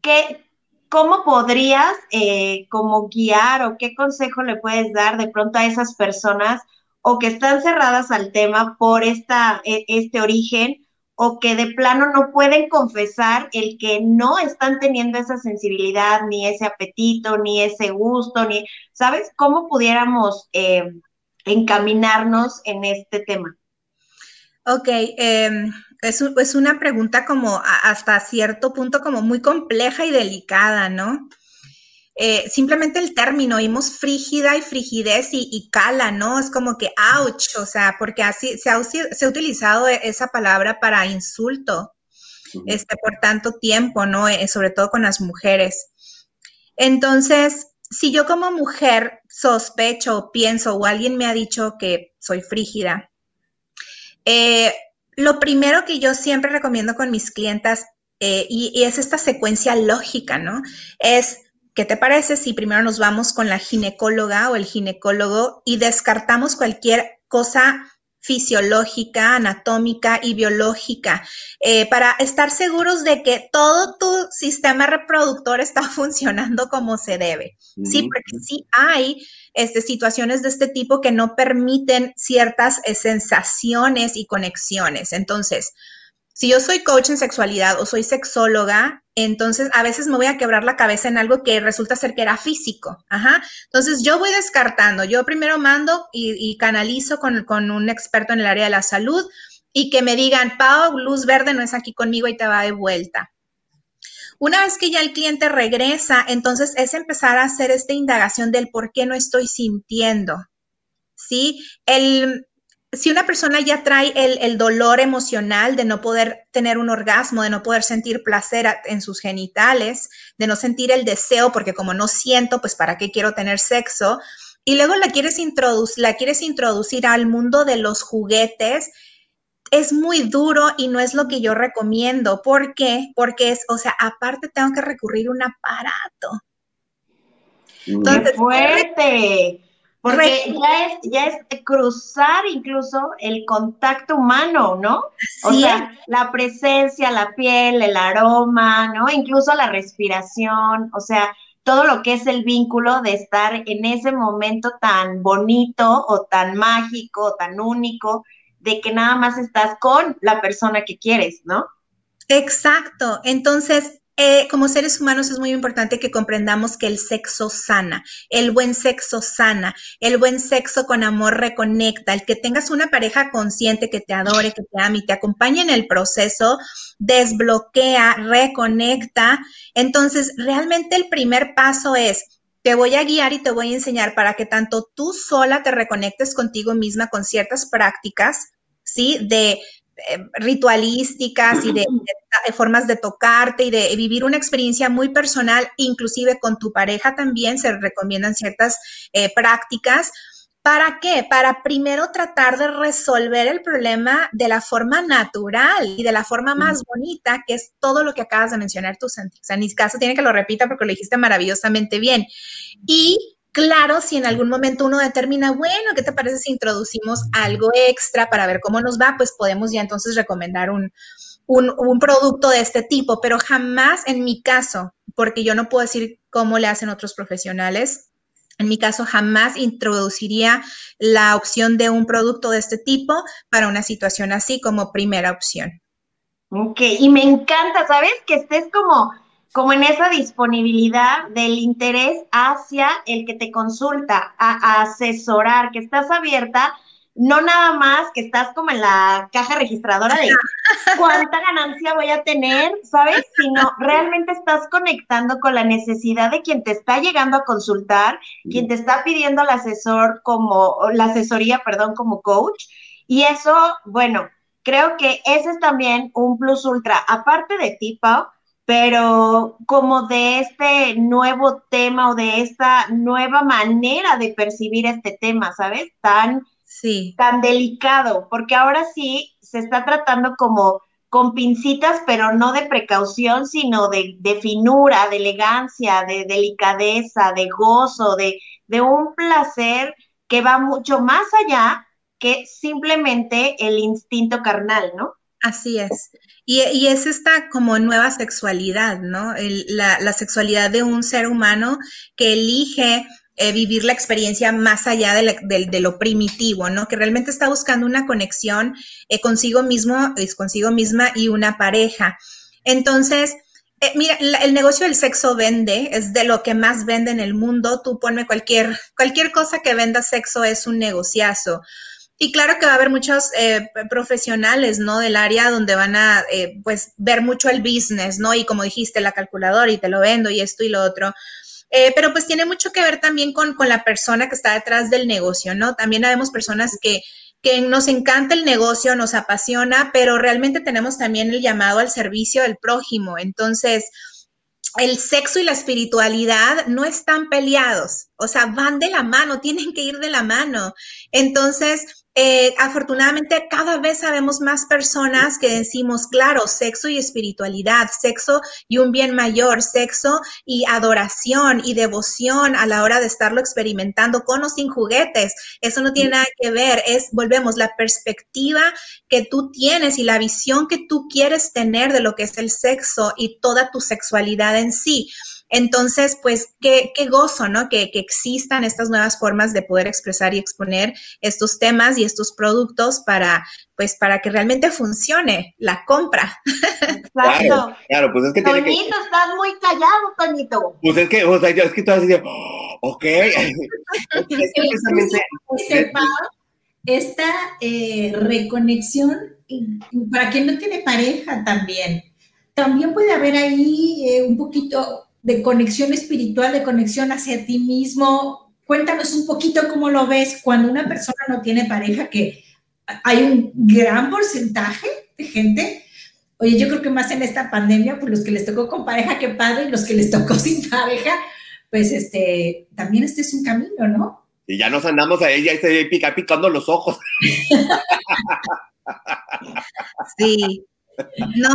¿Qué, ¿Cómo podrías eh, guiar o qué consejo le puedes dar de pronto a esas personas o que están cerradas al tema por esta, e, este origen o que de plano no pueden confesar el que no están teniendo esa sensibilidad, ni ese apetito, ni ese gusto, ni, ¿sabes? ¿Cómo pudiéramos eh, encaminarnos en este tema? Ok, eh, es, una pregunta como hasta cierto punto como muy compleja y delicada, ¿no? Eh, simplemente el término, oímos frígida y frigidez y, cala, ¿no? Es como que ouch, o sea, porque así se ha, se ha utilizado e, esa palabra para insulto este, por tanto tiempo, ¿no? Eh, sobre todo con las mujeres. Entonces, si yo como mujer sospecho o pienso o alguien me ha dicho que soy frígida, eh, lo primero que yo siempre recomiendo con mis clientas, eh, y, es esta secuencia lógica, ¿no? Es, ¿qué te parece si primero nos vamos con la ginecóloga o el ginecólogo y descartamos cualquier cosa fisiológica, anatómica y biológica, eh, para estar seguros de que todo tu sistema reproductor está funcionando como se debe. Sí, porque sí hay este, situaciones de este tipo que no permiten ciertas eh, sensaciones y conexiones. Entonces, si yo soy coach en sexualidad o soy sexóloga, entonces a veces me voy a quebrar la cabeza en algo que resulta ser que era físico. Ajá. Entonces yo voy descartando. Yo primero mando y, canalizo con, con, un experto en el área de la salud y que me digan, Pau, luz verde no es aquí conmigo y te va de vuelta. Una vez que ya el cliente regresa, entonces es empezar a hacer esta indagación del por qué no estoy sintiendo. ¿Sí? El, si una persona ya trae el, dolor emocional de no poder tener un orgasmo, de no poder sentir placer en sus genitales, de no sentir el deseo, porque como no siento, pues para qué quiero tener sexo, y luego la quieres, introducir, la quieres introducir al mundo de los juguetes, es muy duro y no es lo que yo recomiendo. ¿Por qué? Porque es, o sea, aparte tengo que recurrir a un aparato. Entonces, fuerte! Porque ya es, ya es cruzar incluso el contacto humano, ¿no? O sea, la presencia, la piel, el aroma, ¿no? Incluso la respiración, o sea, todo lo que es el vínculo de estar en ese momento tan bonito o tan mágico, o tan único, de que nada más estás con la persona que quieres, ¿no? Exacto. Entonces, eh, como seres humanos es muy importante que comprendamos que el sexo sana, el buen sexo sana, el buen sexo con amor reconecta, el que tengas una pareja consciente que te adore, que te ame y te acompañe en el proceso, desbloquea, reconecta. Entonces, realmente el primer paso es te voy a guiar y te voy a enseñar para que tanto tú sola te reconectes contigo misma con ciertas prácticas, ¿sí? De ritualísticas y de, formas de tocarte y de vivir una experiencia muy personal, inclusive con tu pareja también se recomiendan ciertas eh, prácticas. ¿Para qué? Para primero tratar de resolver el problema de la forma natural y de la forma más bonita, que es todo lo que acabas de mencionar tú, Santi. O sea, caso tiene que lo repita porque lo dijiste maravillosamente bien. Y Claro, si en algún momento uno determina, bueno, ¿qué te parece si introducimos algo extra para ver cómo nos va? Pues podemos ya entonces recomendar un, producto de este tipo, pero jamás en mi caso, porque yo no puedo decir cómo le hacen otros profesionales, en mi caso jamás introduciría la opción de un producto de este tipo para una situación así como primera opción. Ok, y me encanta, ¿sabes? Que estés como como en esa disponibilidad del interés hacia el que te consulta, a, asesorar, que estás abierta, no nada más que estás como en la caja registradora de cuánta ganancia voy a tener, ¿sabes? Sino realmente estás conectando con la necesidad de quien te está llegando a consultar, quien te está pidiendo el asesor como, la asesoría, perdón, como coach. Y eso, bueno, creo que ese es también un plus ultra. Aparte de ti, Pau, pero como de este nuevo tema o de esta nueva manera de percibir este tema, ¿sabes? Tan, sí. tan delicado, porque ahora sí se está tratando como con pincitas, pero no de precaución, sino de, de finura, de elegancia, de delicadeza, de gozo, de, de un placer que va mucho más allá que simplemente el instinto carnal, ¿no? Así es. Y, es esta como nueva sexualidad, ¿no? la, sexualidad de un ser humano que elige eh, vivir la experiencia más allá de, lo primitivo, ¿no? Que realmente está buscando una conexión eh, consigo mismo, consigo misma y una pareja. Entonces, eh, mira, el negocio del sexo vende, es de lo que más vende en el mundo. Tú ponme cualquier, cualquier cosa que venda sexo es un negociazo. Y claro que va a haber muchos eh, profesionales, ¿no? Del área donde van a, eh, pues, ver mucho el business, ¿no? Y como dijiste, la calculadora y te lo vendo y esto y lo otro. Eh, pero pues tiene mucho que ver también con, con, la persona que está detrás del negocio, ¿no? También habemos personas que, que nos encanta el negocio, nos apasiona, pero realmente tenemos también el llamado al servicio del prójimo. Entonces, el sexo y la espiritualidad no están peleados, o sea, van de la mano, tienen que ir de la mano. Entonces, eh, afortunadamente cada vez sabemos más personas que decimos, claro, sexo y espiritualidad, sexo y un bien mayor, sexo y adoración y devoción a la hora de estarlo experimentando con o sin juguetes. Eso no tiene nada que ver, es, volvemos, la perspectiva que tú tienes y la visión que tú quieres tener de lo que es el sexo y toda tu sexualidad en sí. Entonces, pues, qué, gozo, ¿no? Que, existan estas nuevas formas de poder expresar y exponer estos temas y estos productos para, pues, para que realmente funcione la compra. Exacto. Claro, pues es que Toñito, tiene que... estás muy callado, Toñito. Pues es que, o sea, yo es que tú has dicho, oh, ok. esta eh, reconexión para quien no tiene pareja también. También puede haber ahí eh, un poquito de conexión espiritual, de conexión hacia ti mismo. Cuéntanos un poquito cómo lo ves cuando una persona no tiene pareja, que hay un gran porcentaje de gente. Oye, yo creo que más en esta pandemia, pues los que les tocó con pareja, qué padre, y los que les tocó sin pareja, pues este, también este es un camino, ¿no? Y ya nos andamos a ella y se pica picando los ojos. Sí, no,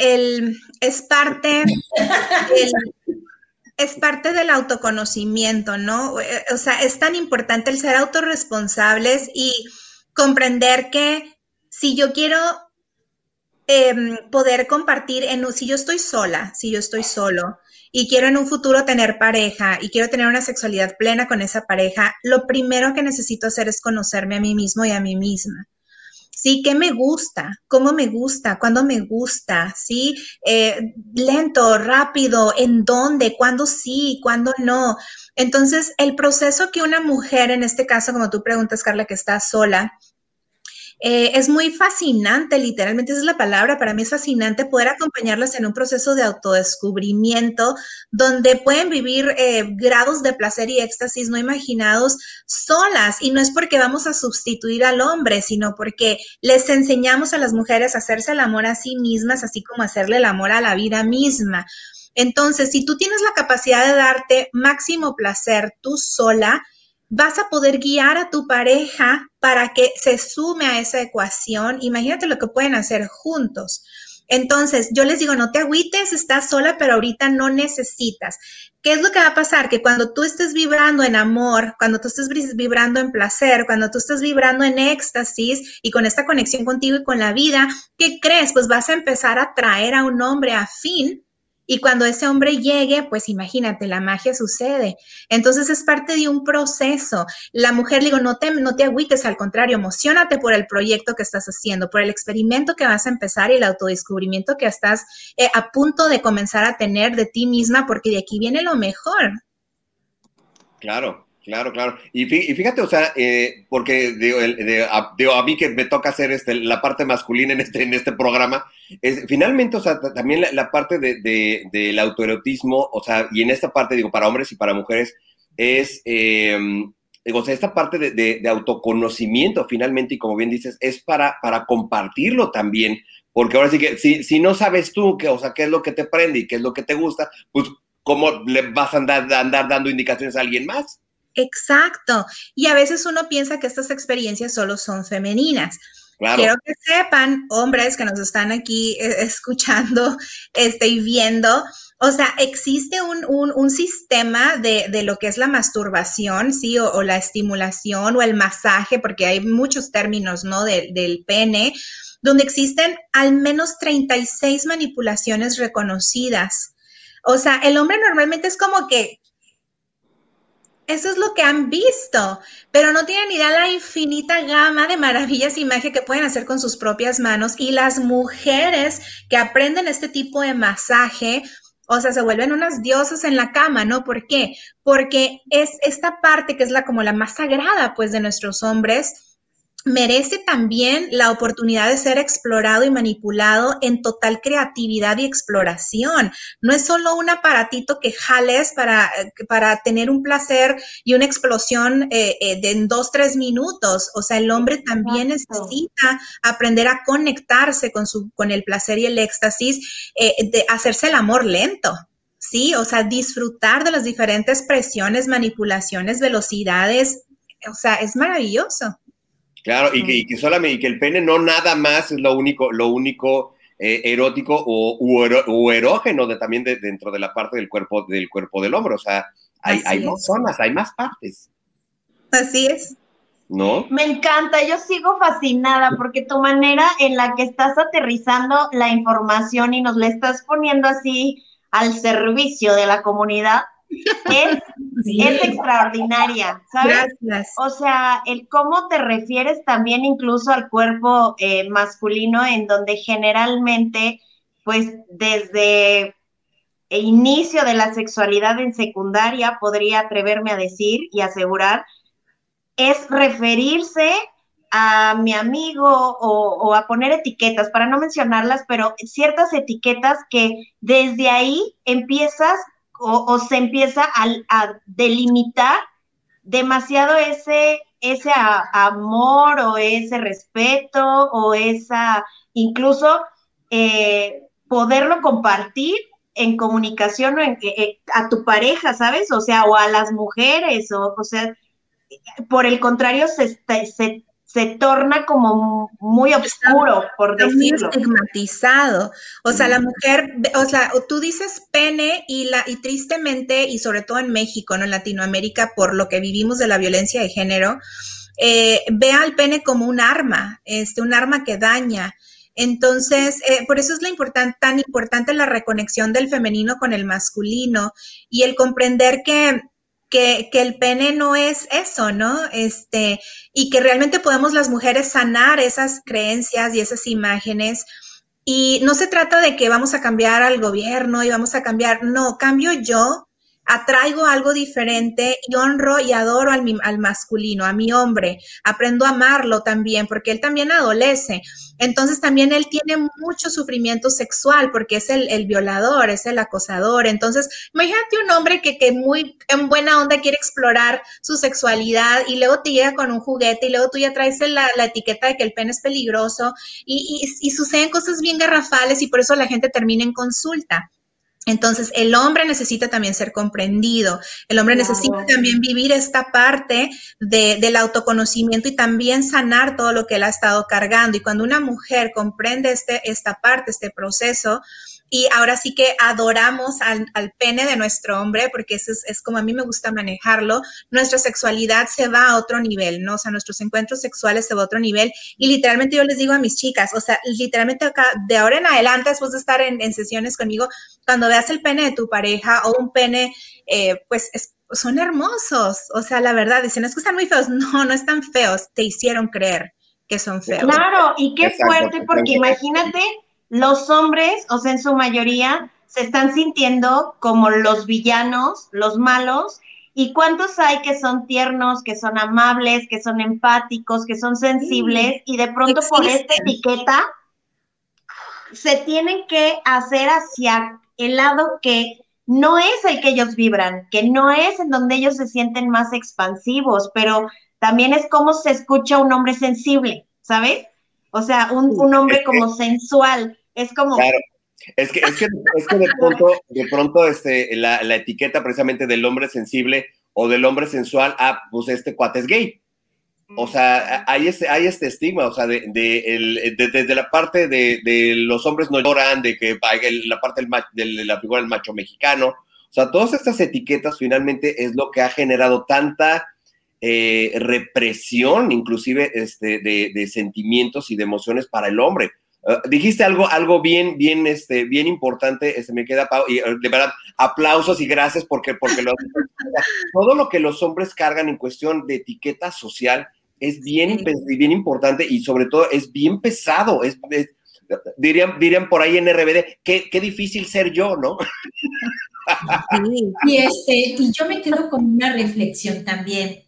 el, es parte, es parte del autoconocimiento, ¿no? O sea, es tan importante el ser autorresponsables y comprender que si yo quiero em, poder compartir en, si yo estoy sola, si yo estoy solo y quiero en un futuro tener pareja y quiero tener una sexualidad plena con esa pareja, lo primero que necesito hacer es conocerme a mí mismo y a mí misma. ¿Sí? ¿Qué me gusta? ¿Cómo me gusta? ¿Cuándo me gusta? ¿Sí? Eh, lento, rápido, ¿en dónde? ¿Cuándo sí? ¿Cuándo no? Entonces, el proceso que una mujer, en este caso, como tú preguntas, Carla, que está sola, eh, es muy fascinante, literalmente esa es la palabra, para mí es fascinante poder acompañarlas en un proceso de autodescubrimiento donde pueden vivir eh, grados de placer y éxtasis no imaginados solas. Y no es porque vamos a sustituir al hombre, sino porque les enseñamos a las mujeres a hacerse el amor a sí mismas, así como hacerle el amor a la vida misma. Entonces, si tú tienes la capacidad de darte máximo placer tú sola, vas a poder guiar a tu pareja para que se sume a esa ecuación. Imagínate lo que pueden hacer juntos. Entonces, yo les digo, no te agüites, estás sola, pero ahorita no necesitas. ¿Qué es lo que va a pasar? Que cuando tú estés vibrando en amor, cuando tú estés vibrando en placer, cuando tú estés vibrando en éxtasis y con esta conexión contigo y con la vida, ¿qué crees? Pues vas a empezar a traer a un hombre afín y cuando ese hombre llegue, pues imagínate, la magia sucede. Entonces es parte de un proceso. La mujer, digo, no te, no te agüites, al contrario, emocionate por el proyecto que estás haciendo, por el experimento que vas a empezar y el autodescubrimiento que estás eh, a punto de comenzar a tener de ti misma, porque de aquí viene lo mejor. Claro, Claro, claro. Y fíjate, o sea, eh, porque digo, a, mí que me toca hacer este, la parte masculina en este, en este programa, es, finalmente, o sea, también la, parte de, del autoerotismo, o sea, y en esta parte, digo, para hombres y para mujeres, es, em, digo, o sea, esta parte de, autoconocimiento, finalmente, y como bien dices, es para, para compartirlo también, porque ahora sí que, si, si no sabes tú, que, o sea, qué es lo que te prende y qué es lo que te gusta, pues, ¿cómo le vas a andar, andar dando indicaciones a alguien más? Exacto. Y a veces uno piensa que estas experiencias solo son femeninas. Quiero que sepan, hombres que nos están aquí eh, escuchando este, y viendo, o sea, existe un, sistema de, lo que es la masturbación, ¿sí? O, la estimulación o el masaje, porque hay muchos términos, ¿no? del pene, donde existen al menos 36 manipulaciones reconocidas. O sea, el hombre normalmente es como que eso es lo que han visto, pero no tienen idea la infinita gama de maravillas y magia que pueden hacer con sus propias manos. Y las mujeres que aprenden este tipo de masaje, o sea, se vuelven unas diosas en la cama, ¿no? ¿Por qué? Porque es esta parte que es la como la más sagrada, pues, de nuestros hombres merece también la oportunidad de ser explorado y manipulado en total creatividad y exploración. No es solo un aparatito que jales para, para tener un placer y una explosión eh, eh, de en dos, tres minutos. O sea, el hombre también necesita aprender a conectarse con, su, con el placer y el éxtasis, eh, de hacerse el amor lento. Sí, o sea, disfrutar de las diferentes presiones, manipulaciones, velocidades. O sea, es maravilloso. Claro, y que, solamente y que el pene no nada más es lo único, lo único eh, erótico o, erógeno de, también dentro de la parte del cuerpo del cuerpo del hombre. O sea, hay, hay más zonas, hay más partes. Así es. ¿No? Me encanta, yo sigo fascinada porque tu manera en la que estás aterrizando la información y nos la estás poniendo así al servicio de la comunidad es, es extraordinaria, ¿sabes? O sea, el cómo te refieres también incluso al cuerpo eh, masculino, en donde generalmente, pues desde el inicio de la sexualidad en secundaria, podría atreverme a decir y asegurar, es referirse a mi amigo o, o, a poner etiquetas, para no mencionarlas, pero ciertas etiquetas que desde ahí empiezas o, se empieza a, delimitar demasiado ese, ese amor o ese respeto o esa, incluso eh, poderlo compartir en comunicación o en, eh, a tu pareja, ¿sabes? O sea, o a las mujeres, o, o sea, por el contrario, se, se, se torna como muy oscuro, por decirlo. Muy estigmatizado. O sea, la mujer, o sea, tú dices pene y, la, y tristemente, y sobre todo en México, ¿no? En Latinoamérica, por lo que vivimos de la violencia de género, eh, ve al pene como un arma, este, un arma que daña. Entonces, eh, por eso es la tan importante la reconexión del femenino con el masculino y el comprender que que, que, el pene no es eso, ¿no? Este, y que realmente podemos las mujeres sanar esas creencias y esas imágenes. Y no se trata de que vamos a cambiar al gobierno y vamos a cambiar, no, cambio yo atraigo algo diferente y honro y adoro al, al masculino, a mi hombre. Aprendo a amarlo también porque él también adolece. Entonces también él tiene mucho sufrimiento sexual porque es el, el violador, es el acosador. Entonces, imagínate un hombre que, que muy en buena onda quiere explorar su sexualidad y luego te llega con un juguete y luego tú ya traes la, la etiqueta de que el pene es peligroso y, y, y suceden cosas bien garrafales y por eso la gente termina en consulta. Entonces, el hombre necesita también ser comprendido, el hombre claro. necesita también vivir esta parte de, del autoconocimiento y también sanar todo lo que él ha estado cargando. Y cuando una mujer comprende este, esta parte, este proceso, y ahora sí que adoramos al, al, pene de nuestro hombre, porque eso es, es, como a mí me gusta manejarlo, nuestra sexualidad se va a otro nivel, ¿no? O sea, nuestros encuentros sexuales se va a otro nivel. Y literalmente yo les digo a mis chicas, o sea, literalmente acá, de ahora en adelante, después de estar en, en sesiones conmigo, cuando veas el pene de tu pareja o un pene, eh, pues es, son hermosos. O sea, la verdad, dicen, es que están muy feos. No, no están feos, te hicieron creer que son feos. Claro, y qué exacto, fuerte, porque imagínate los hombres, o sea, en su mayoría, se están sintiendo como los villanos, los malos, y cuántos hay que son tiernos, que son amables, que son empáticos, que son sensibles, sí, y de pronto existen. por esta etiqueta se tienen que hacer hacia el lado que no es el que ellos vibran, que no es en donde ellos se sienten más expansivos, pero también es como se escucha un hombre sensible, ¿sabes? O sea, un, un hombre como sensual, es como... Claro. Es que, es que, es que de pronto, de pronto este, la, la, etiqueta precisamente del hombre sensible o del hombre sensual, ah, pues este cuate es gay. O sea, hay este, hay este estigma, o sea, de, de, el, de desde la parte de, de, los hombres no lloran, de que la parte del, de la figura del macho mexicano, o sea, todas estas etiquetas finalmente es lo que ha generado tanta eh, represión, inclusive este, de, de, sentimientos y de emociones para el hombre. Uh, dijiste algo, algo bien, bien, este, bien importante, este, me queda, y de verdad, aplausos y gracias porque, porque lo, todo lo que los hombres cargan en cuestión de etiqueta social es bien, sí. bien importante y sobre todo es bien pesado, es, es dirían, dirían por ahí en RBD, qué, qué difícil ser yo, ¿no? Sí, y, este, y yo me quedo con una reflexión también.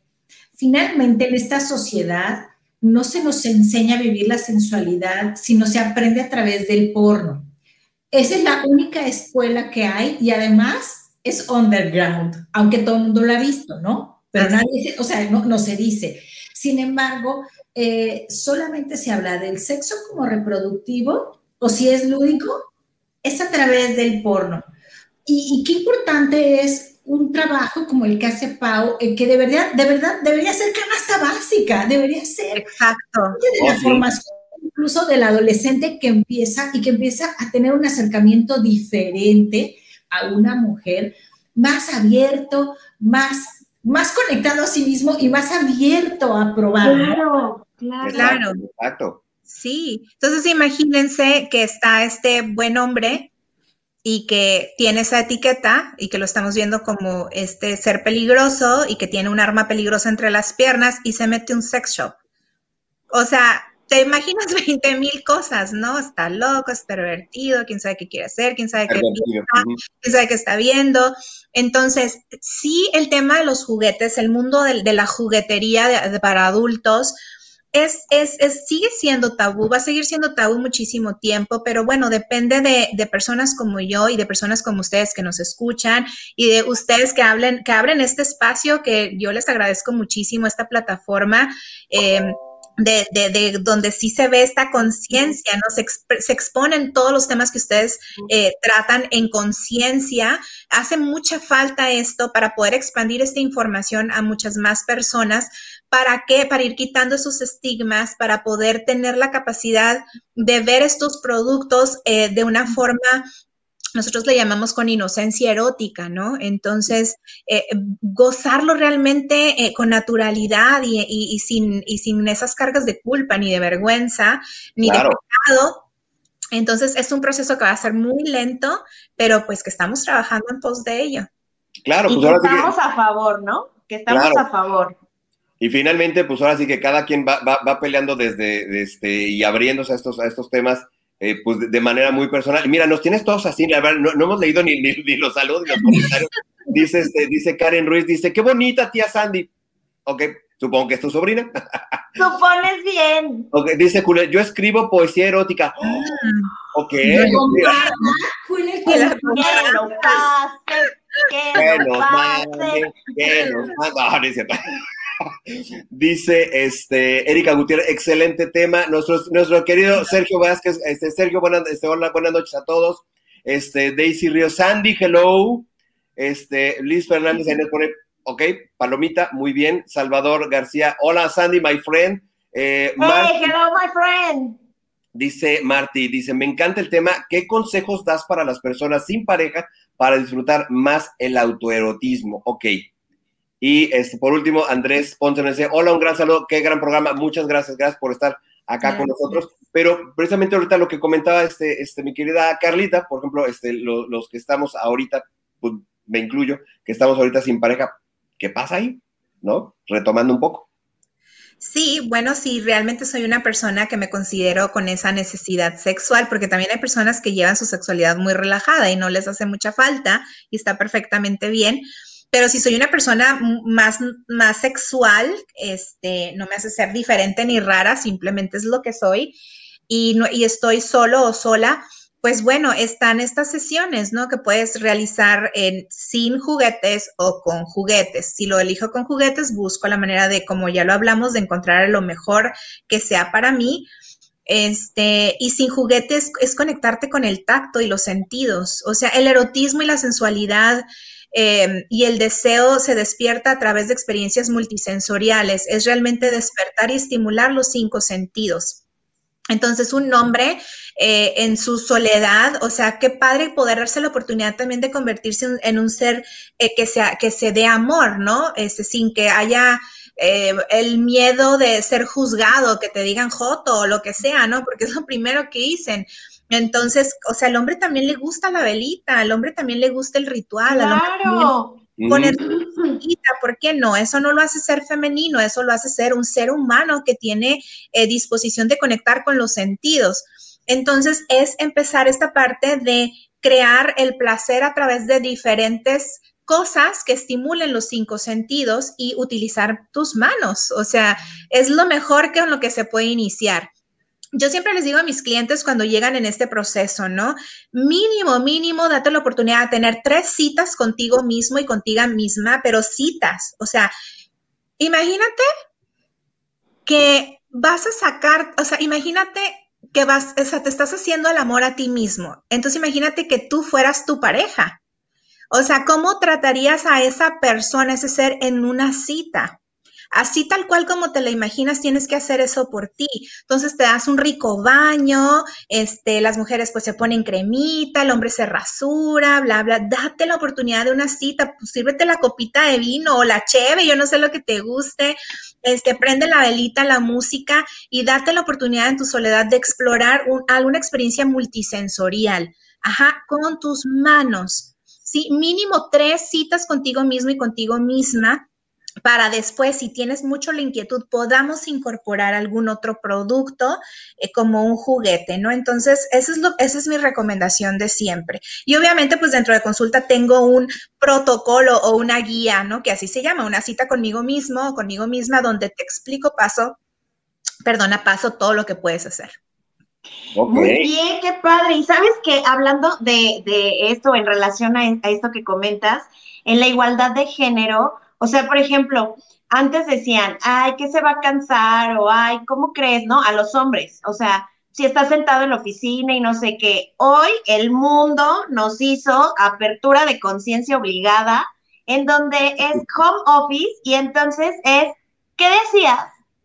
Finalmente, en esta sociedad no se nos enseña a vivir la sensualidad, sino se aprende a través del porno. Esa es la única escuela que hay y además es underground, aunque todo el mundo lo ha visto, ¿no? Pero nadie, o sea, no, no se dice. Sin embargo, eh, solamente se habla del sexo como reproductivo o si es lúdico, es a través del porno. Y, y qué importante es un trabajo como el que hace Pau, eh, que de verdad, de verdad debería ser canasta básica, debería ser Exacto. de la formación incluso del adolescente que empieza y que empieza a tener un acercamiento diferente a una mujer, más abierto, más, más conectado a sí mismo y más abierto a probar. Claro, claro. claro. Exacto. Sí, entonces imagínense que está este buen hombre y que tiene esa etiqueta y que lo estamos viendo como este ser peligroso y que tiene un arma peligrosa entre las piernas y se mete un sex shop. O sea, te imaginas 20 mil cosas, ¿no? Está loco, es pervertido, quién sabe qué quiere hacer, quién sabe qué piensa, quién sabe qué está viendo. Entonces, sí, el tema de los juguetes, el mundo de, de la juguetería de, de para adultos, es, es, es, sigue siendo tabú, va a seguir siendo tabú muchísimo tiempo, pero bueno, depende de, de, personas como yo y de personas como ustedes que nos escuchan y de ustedes que hablen, que abren este espacio que yo les agradezco muchísimo, esta plataforma. Eh, de, de, de, donde sí se ve esta conciencia, ¿no? Se, exp se, exponen todos los temas que ustedes eh, tratan en conciencia. Hace mucha falta esto para poder expandir esta información a muchas más personas. ¿Para qué? Para ir quitando esos estigmas, para poder tener la capacidad de ver estos productos eh, de una forma nosotros le llamamos con inocencia erótica, ¿no? Entonces, eh, gozarlo realmente eh, con naturalidad y, y, y, sin, y sin esas cargas de culpa, ni de vergüenza, ni claro. de pecado. Entonces, es un proceso que va a ser muy lento, pero pues que estamos trabajando en pos de ello. Claro, pues y que estamos que... a favor, ¿no? Que estamos claro. a favor. Y finalmente, pues ahora sí que cada quien va, va, va peleando desde, desde, este, y abriéndose a estos, a estos temas eh, pues de, de, manera muy personal. Mira, nos tienes todos así, la verdad, no, no hemos leído ni, ni, ni, los saludos ni los comentarios. dice, este, dice Karen Ruiz, dice, qué bonita tía Sandy. Ok, supongo que es tu sobrina. Supones bien. Ok, dice Julia, yo escribo poesía erótica. Ok. Julia, Que nos mande, que nos mande. Dice este, Erika Gutiérrez, excelente tema. Nuestro, nuestro querido Sergio Vázquez, este, Sergio, buenas, este, hola, buenas noches a todos. Este, Daisy Río Sandy, hello. Este, Liz Fernández ahí nos pone, ok, Palomita, muy bien. Salvador García, hola Sandy, my friend. Eh, hello, my friend. Dice Marty, dice, me encanta el tema. ¿Qué consejos das para las personas sin pareja para disfrutar más el autoerotismo? Ok. Y este, por último, Andrés Ponce nos dice, hola, un gran saludo, qué gran programa. Muchas gracias, gracias por estar acá con nosotros. Pero precisamente ahorita lo que comentaba este, este, mi querida Carlita, por ejemplo, este, lo- los que estamos ahorita, pues, me incluyo, que estamos ahorita sin pareja, ¿qué pasa ahí? ¿No? Retomando un poco. Sí, bueno, sí, realmente soy una persona que me considero con esa necesidad sexual, porque también hay personas que llevan su sexualidad muy relajada y no les hace mucha falta y está perfectamente bien. Pero si soy una persona más, más sexual, este, no me hace ser diferente ni rara, simplemente es lo que soy y, no, y estoy solo o sola, pues bueno, están estas sesiones, ¿no? Que puedes realizar en, sin juguetes o con juguetes. Si lo elijo con juguetes, busco la manera de, como ya lo hablamos, de encontrar lo mejor que sea para mí. Este, y sin juguetes es conectarte con el tacto y los sentidos. O sea, el erotismo y la sensualidad eh, y el deseo se despierta a través de experiencias multisensoriales. Es realmente despertar y estimular los cinco sentidos. Entonces, un hombre eh, en su soledad, o sea, qué padre poder darse la oportunidad también de convertirse en, en un ser eh, que, sea, que se dé amor, ¿no? Este, sin que haya eh, el miedo de ser juzgado, que te digan joto o lo que sea, ¿no? Porque es lo primero que dicen. Entonces, o sea, al hombre también le gusta la velita, al hombre también le gusta el ritual, al hombre también Claro. poner chiquita, ¿por qué no? Eso no lo hace ser femenino, eso lo hace ser un ser humano que tiene eh, disposición de conectar con los sentidos. Entonces es empezar esta parte de crear el placer a través de diferentes cosas que estimulen los cinco sentidos y utilizar tus manos. O sea, es lo mejor que en lo que se puede iniciar. Yo siempre les digo a mis clientes cuando llegan en este proceso, ¿no? Mínimo, mínimo, date la oportunidad de tener tres citas contigo mismo y contigo misma, pero citas. O sea, imagínate que vas a sacar, o sea, imagínate que vas, o sea, te estás haciendo el amor a ti mismo. Entonces imagínate que tú fueras tu pareja. O sea, ¿cómo tratarías a esa persona, ese ser en una cita? Así tal cual como te la imaginas, tienes que hacer eso por ti. Entonces te das un rico baño, este, las mujeres pues se ponen cremita, el hombre se rasura, bla, bla. Date la oportunidad de una cita, pues sírvete la copita de vino o la cheve, yo no sé lo que te guste. Este, prende la velita, la música y date la oportunidad en tu soledad de explorar un, alguna experiencia multisensorial. Ajá, con tus manos. Sí, mínimo tres citas contigo mismo y contigo misma para después, si tienes mucho la inquietud, podamos incorporar algún otro producto eh, como un juguete, ¿no? Entonces, eso es lo, esa es mi recomendación de siempre. Y obviamente, pues dentro de consulta tengo un protocolo o una guía, ¿no? Que así se llama, una cita conmigo mismo o conmigo misma, donde te explico paso, perdona, paso todo lo que puedes hacer. Ok. Muy bien, qué padre. Y sabes que hablando de, de esto en relación a, a esto que comentas, en la igualdad de género, o sea, por ejemplo, antes decían, ay, que se va a cansar, o ay, ¿cómo crees? ¿No? A los hombres. O sea, si estás sentado en la oficina y no sé qué. Hoy el mundo nos hizo apertura de conciencia obligada, en donde es home office y entonces es, ¿qué decías?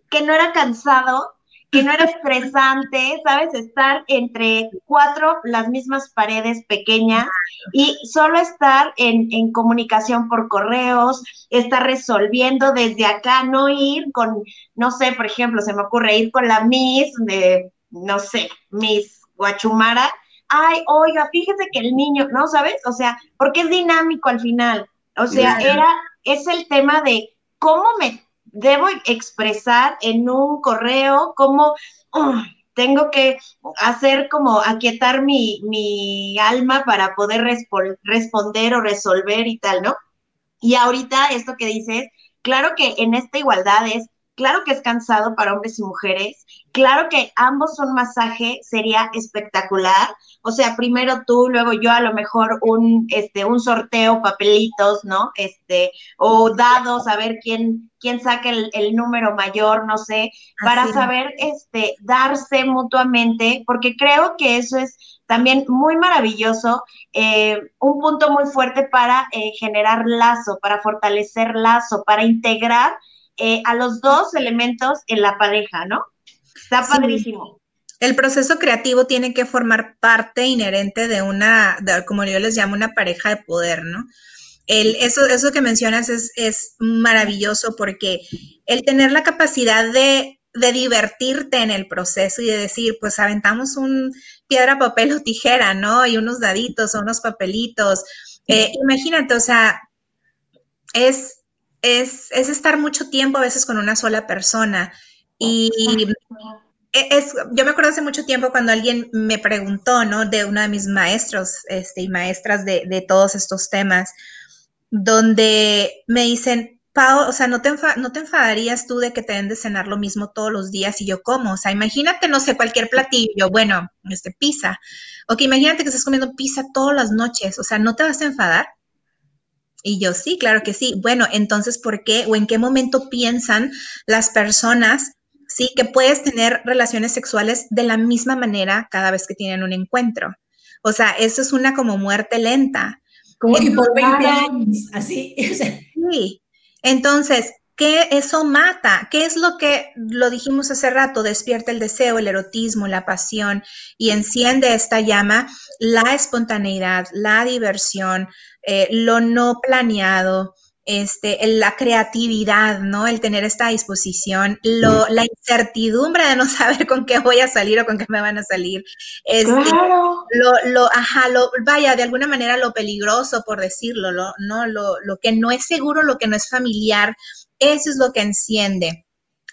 Que no era cansado, que no era estresante, ¿sabes? Estar entre cuatro, las mismas paredes pequeñas y solo estar en, en, comunicación por correos, estar resolviendo desde acá, no ir con, no sé, por ejemplo, se me ocurre ir con la Miss de, no sé, Miss Guachumara. Ay, oiga, fíjese que el niño, ¿no? ¿Sabes? O sea, porque es dinámico al final. O sea, era, es el tema de cómo me debo expresar en un correo, cómo uh, tengo que hacer como aquietar mi, mi alma para poder responder o resolver y tal, ¿no? Y ahorita esto que dices, claro que en esta igualdad es, claro que es cansado para hombres y mujeres, claro que ambos son masaje, sería espectacular. O sea, primero tú, luego yo, a lo mejor un, este, un sorteo, papelitos, ¿no? Este, o dados, a ver quién, quién saca el, número mayor, no sé, para saber, este, darse mutuamente, porque creo que eso es también muy maravilloso, eh, un punto muy fuerte para eh, generar lazo, para fortalecer lazo, para integrar eh, a los dos elementos en la pareja, ¿no? Está padrísimo. El proceso creativo tiene que formar parte inherente de una, como yo les llamo, una pareja de poder, ¿no? El, eso, eso que mencionas es, es maravilloso porque el tener la capacidad de de divertirte en el proceso y de decir, pues aventamos un piedra, papel o tijera, ¿no? Y unos daditos o unos papelitos. Eh, imagínate, o sea, es, es, es, estar mucho tiempo a veces con una sola persona. Y e, es, yo me acuerdo hace mucho tiempo cuando alguien me preguntó, ¿no? De uno de mis maestros este, y maestras de, de todos estos temas, donde me dicen, Pau, o sea, ¿no te, ¿no te enfadarías tú de que te den de cenar lo mismo todos los días y yo como? O sea, imagínate, no sé, cualquier platillo, bueno, este, pizza. Ok, imagínate que estás comiendo pizza todas las noches, o sea, ¿no te vas a enfadar? Y yo sí, claro que sí. Bueno, entonces, ¿por qué o en qué momento piensan las personas, sí, que puedes tener relaciones sexuales de la misma manera cada vez que tienen un encuentro? O sea, eso es una como muerte lenta. Como y por 20 años, así. sí, entonces, ¿qué eso mata? ¿Qué es lo que, lo dijimos hace rato, despierta el deseo, el erotismo, la pasión y enciende esta llama? La espontaneidad, la diversión, eh, lo no planeado, este, la creatividad, ¿no? El tener esta disposición, lo, la incertidumbre de no saber con qué voy a salir o con qué me van a salir. Este, lo, lo, ajá, lo, vaya, de alguna manera lo peligroso, por decirlo, lo, ¿no? Lo, lo que no es seguro, lo que no es familiar, eso es lo que enciende.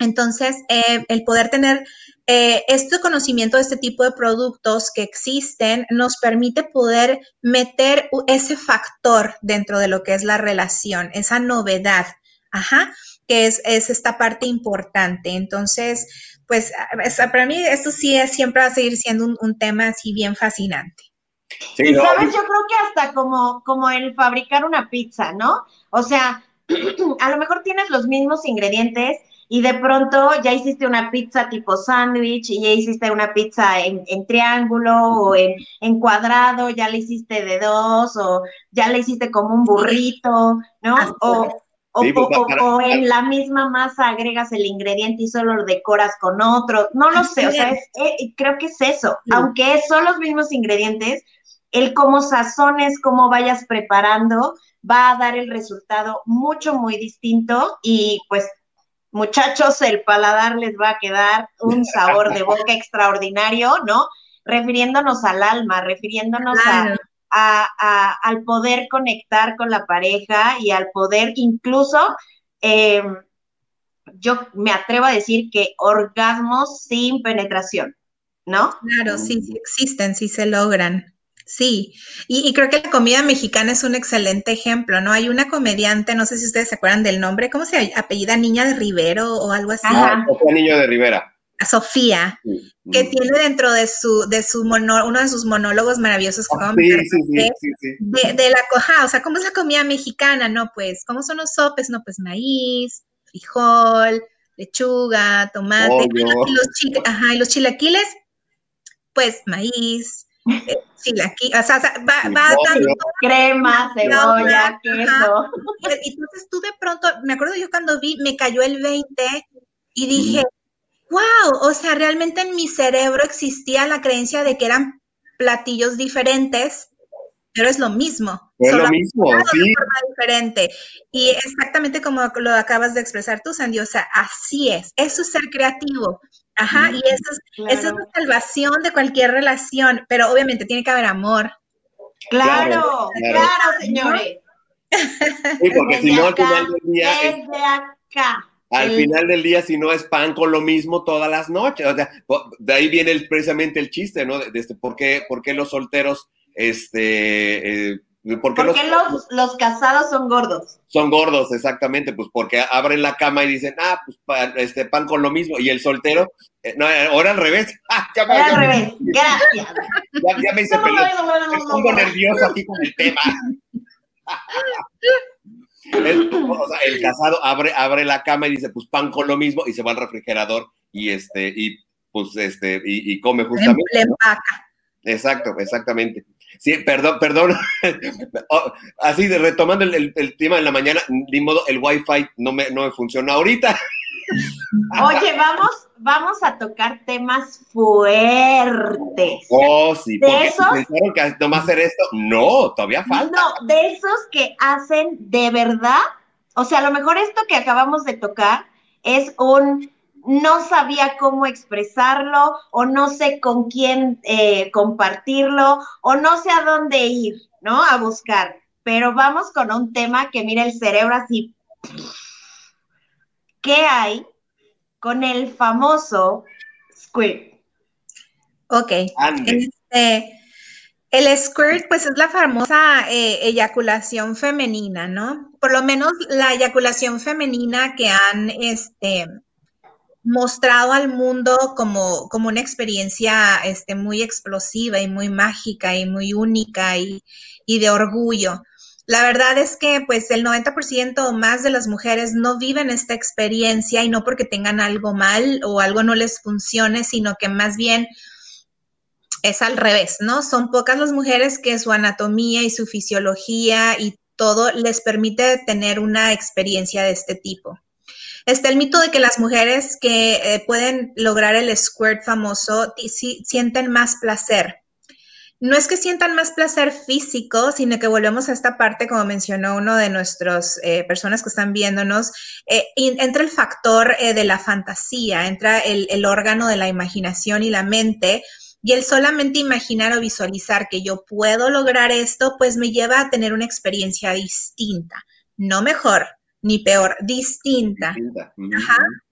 Entonces, eh, el poder tener eh, este conocimiento de este tipo de productos que existen nos permite poder meter ese factor dentro de lo que es la relación, esa novedad, ajá, que es, esta parte importante. Entonces, pues para mí esto sí es, siempre va a seguir siendo un, tema así bien fascinante. Sí, sabes, yo creo que hasta como, como el fabricar una pizza, ¿no? O sea, a lo mejor tienes los mismos ingredientes, y de pronto ya hiciste una pizza tipo sándwich y ya hiciste una pizza en, triángulo o en, cuadrado, ya la hiciste de dos o ya la hiciste como un burrito, ¿no? O, pues, o, en la misma masa agregas el ingrediente y solo lo decoras con otro. No lo sé, o sea, eh, creo que es eso. Aunque son los mismos ingredientes, el cómo sazones, cómo vayas preparando, va a dar el resultado mucho, muy distinto y pues muchachos, el paladar les va a quedar un sabor de boca extraordinario, ¿no? Refiriéndonos al alma, refiriéndonos a, al poder conectar con la pareja y al poder incluso, em, yo me atrevo a decir que orgasmos sin penetración, ¿no? Claro, sí, sí existen, sí se logran. Sí, y, creo que la comida mexicana es un excelente ejemplo, ¿no? Hay una comediante, no sé si ustedes se acuerdan del nombre, ¿cómo se apellida? Niña de Rivero o algo así. Ah, Sofía Niño de Rivera. Sofía, que tiene dentro de su, de su uno de sus monólogos maravillosos que ah, sí, sí, sí, de, de, la coja, o sea, ¿cómo es la comida mexicana? No, pues, ¿cómo son los sopes? No, pues maíz, frijol, lechuga, tomate, y los, ajá, y los chilaquiles, pues maíz, Sí, aquí, o sea, va, va dando crema, cebolla, queso. Entonces tú de pronto, me acuerdo yo cuando vi, me cayó el 20 y dije, wow, o sea, realmente en mi cerebro existía la creencia de que eran platillos diferentes, pero es lo mismo. Es lo mismo, sí. De forma diferente. Y exactamente como lo acabas de expresar tú, Sandy, o sea, así es. Eso es ser creativo. Ajá, y eso es, esa es la salvación de cualquier relación, pero obviamente tiene que haber amor. Claro, claro, señores. Sí, porque si no, al final del día. Desde acá. Al final del día, si no es pan con lo mismo todas las noches. O sea, de ahí viene precisamente el chiste, ¿no? De, este, ¿por, qué, ¿por, qué, los solteros este, eh, porque los, los, los, casados son gordos? Son gordos, exactamente, pues porque abren la cama y dicen, ah, pues este pan con lo mismo. Y el soltero, eh, no, ahora al revés. Ah, ya me, al revés, gracias. Ya, me hice me pongo nervioso aquí con el tema. el, o sea, el casado abre, abre la cama y dice, pues pan con lo mismo, y se va al refrigerador y este, y pues este, y, come justamente. Exacto, exactamente. Sí, perdón, perdón. Oh, así de retomando el, tema de la mañana, ni modo, el wifi no me, no me funciona ahorita. Oye, vamos, vamos a tocar temas fuertes. Oh, sí, de esos, pensaron que nomás hacer esto. No, todavía falta. No, de esos que hacen de verdad. O sea, a lo mejor esto que acabamos de tocar es un no sabía cómo expresarlo o no sé con quién eh, compartirlo o no sé a dónde ir, ¿no? A buscar. Pero vamos con un tema que mira el cerebro así. ¿Qué hay con el famoso squirt? Ok. Este, el squirt, pues es la famosa eh, eyaculación femenina, ¿no? Por lo menos la eyaculación femenina que han, este, mostrado al mundo como, como una experiencia este, muy explosiva y muy mágica y muy única y, y de orgullo. La verdad es que pues el 90% o más de las mujeres no viven esta experiencia y no porque tengan algo mal o algo no les funcione, sino que más bien es al revés, ¿no? Son pocas las mujeres que su anatomía y su fisiología y todo les permite tener una experiencia de este tipo. Está el mito de que las mujeres que eh, pueden lograr el squirt famoso sienten más placer. No es que sientan más placer físico, sino que volvemos a esta parte, como mencionó uno de nuestras eh, personas que están viéndonos, eh, entra el factor de la fantasía, entra el, el órgano de la imaginación y la mente, y el solamente imaginar o visualizar que yo puedo lograr esto, pues me lleva a tener una experiencia distinta, no mejor, ni peor, distinta.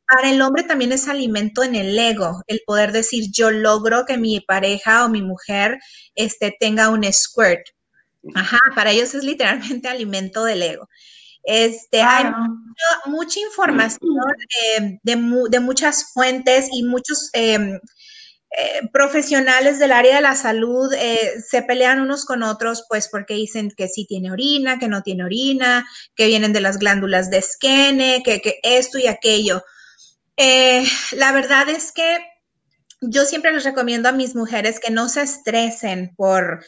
Para el hombre también es alimento en el ego, el poder decir yo logro que mi pareja o mi mujer este, tenga un squirt. Ajá, para ellos es literalmente alimento del ego. Este, Hay mucha información eh, de, de, muchas fuentes y muchos em, eh, profesionales del área de la salud eh, se pelean unos con otros, pues porque dicen que sí tiene orina, que no tiene orina, que vienen de las glándulas de esquene, que, esto y aquello. Eh, la verdad es que yo siempre les recomiendo a mis mujeres que no se estresen por,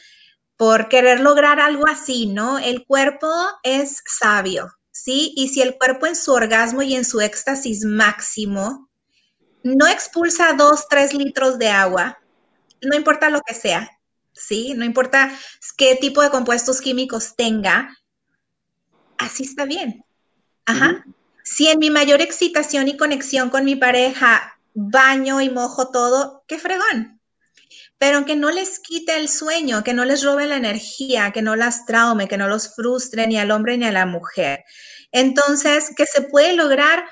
por querer lograr algo así, ¿no? El cuerpo es sabio, ¿sí? Y si el cuerpo en su orgasmo y en su éxtasis máximo no expulsa dos, tres litros de agua, no importa lo que sea, ¿sí? No importa qué tipo de compuestos químicos tenga, así está bien. Ajá. Si en mi mayor excitación y conexión con mi pareja baño y mojo todo, qué fregón. Pero aunque no les quite el sueño, que no les robe la energía, que no las traume, que no los frustre ni al hombre ni a la mujer. Entonces, ¿qué se puede lograr?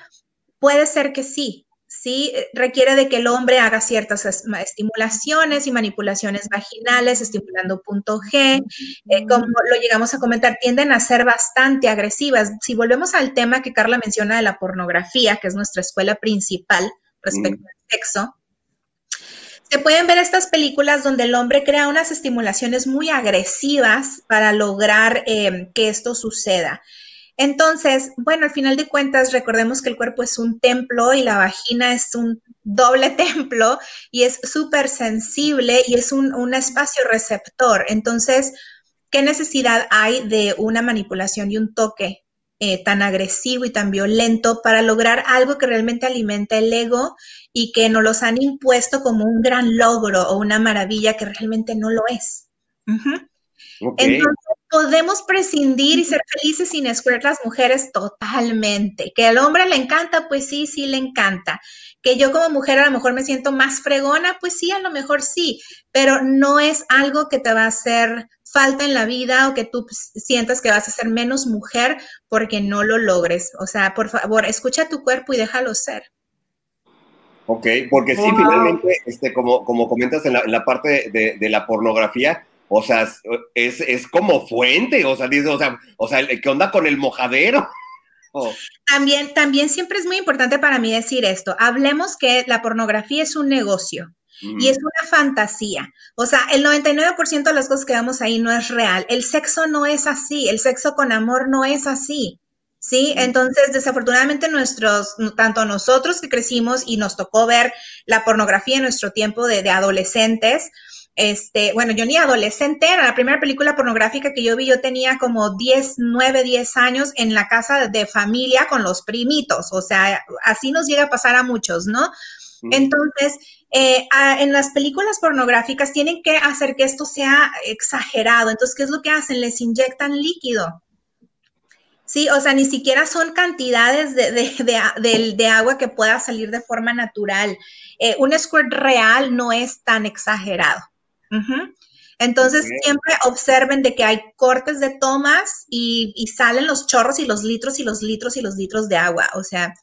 Puede ser que sí, ¿sí? Eh, requiere de que el hombre haga ciertas estimulaciones y manipulaciones vaginales, estimulando punto G. Eh, como lo llegamos a comentar, tienden a ser bastante agresivas. Si volvemos al tema que Carla menciona de la pornografía, que es nuestra escuela principal respecto al sexo, se pueden ver estas películas donde el hombre crea unas estimulaciones muy agresivas para lograr eh, que esto suceda. Entonces, bueno, al final de cuentas, recordemos que el cuerpo es un templo y la vagina es un doble templo y es súper sensible y es un, espacio receptor. Entonces, ¿qué necesidad hay de una manipulación y un toque eh, tan agresivo y tan violento para lograr algo que realmente alimenta el ego y que nos los han impuesto como un gran logro o una maravilla que realmente no lo es? Entonces, podemos prescindir y ser felices sin squirt las mujeres totalmente. Que al hombre le encanta, pues sí, sí le encanta. Que yo como mujer a lo mejor me siento más fregona, pues sí, a lo mejor sí, pero no es algo que te va a hacer falta en la vida o que tú sientas que vas a ser menos mujer porque no lo logres. O sea, por favor, escucha tu cuerpo y déjalo ser. Ok, porque sí, finalmente, este, como, como comentas en la, parte de, de la pornografía, o sea, es, como fuente, o sea, dice, o sea, o sea, ¿qué onda con el mojadero? También, también siempre es muy importante para mí decir esto. Hablemos que la pornografía es un negocio. Y es una fantasía. O sea, el 99% de las cosas que vemos ahí no es real. El sexo no es así. El sexo con amor no es así. ¿sí? Entonces, desafortunadamente, nuestros, tanto nosotros que crecimos y nos tocó ver la pornografía en nuestro tiempo de, adolescentes, este, bueno, yo ni adolescente era, la primera película pornográfica que yo vi, yo tenía como 10, 9, 10 años en la casa de familia con los primitos, o sea, así nos llega a pasar a muchos, ¿no? Entonces, eh, en las películas pornográficas tienen que hacer que esto sea exagerado. Entonces, ¿qué es lo que hacen? Les inyectan líquido. Sí, o sea, ni siquiera son cantidades de, agua que pueda salir de forma natural. Eh, un squirt real no es tan exagerado. Entonces, siempre observen de que hay cortes de tomas y, y, salen los chorros y los litros y los litros y los litros de agua. O sea,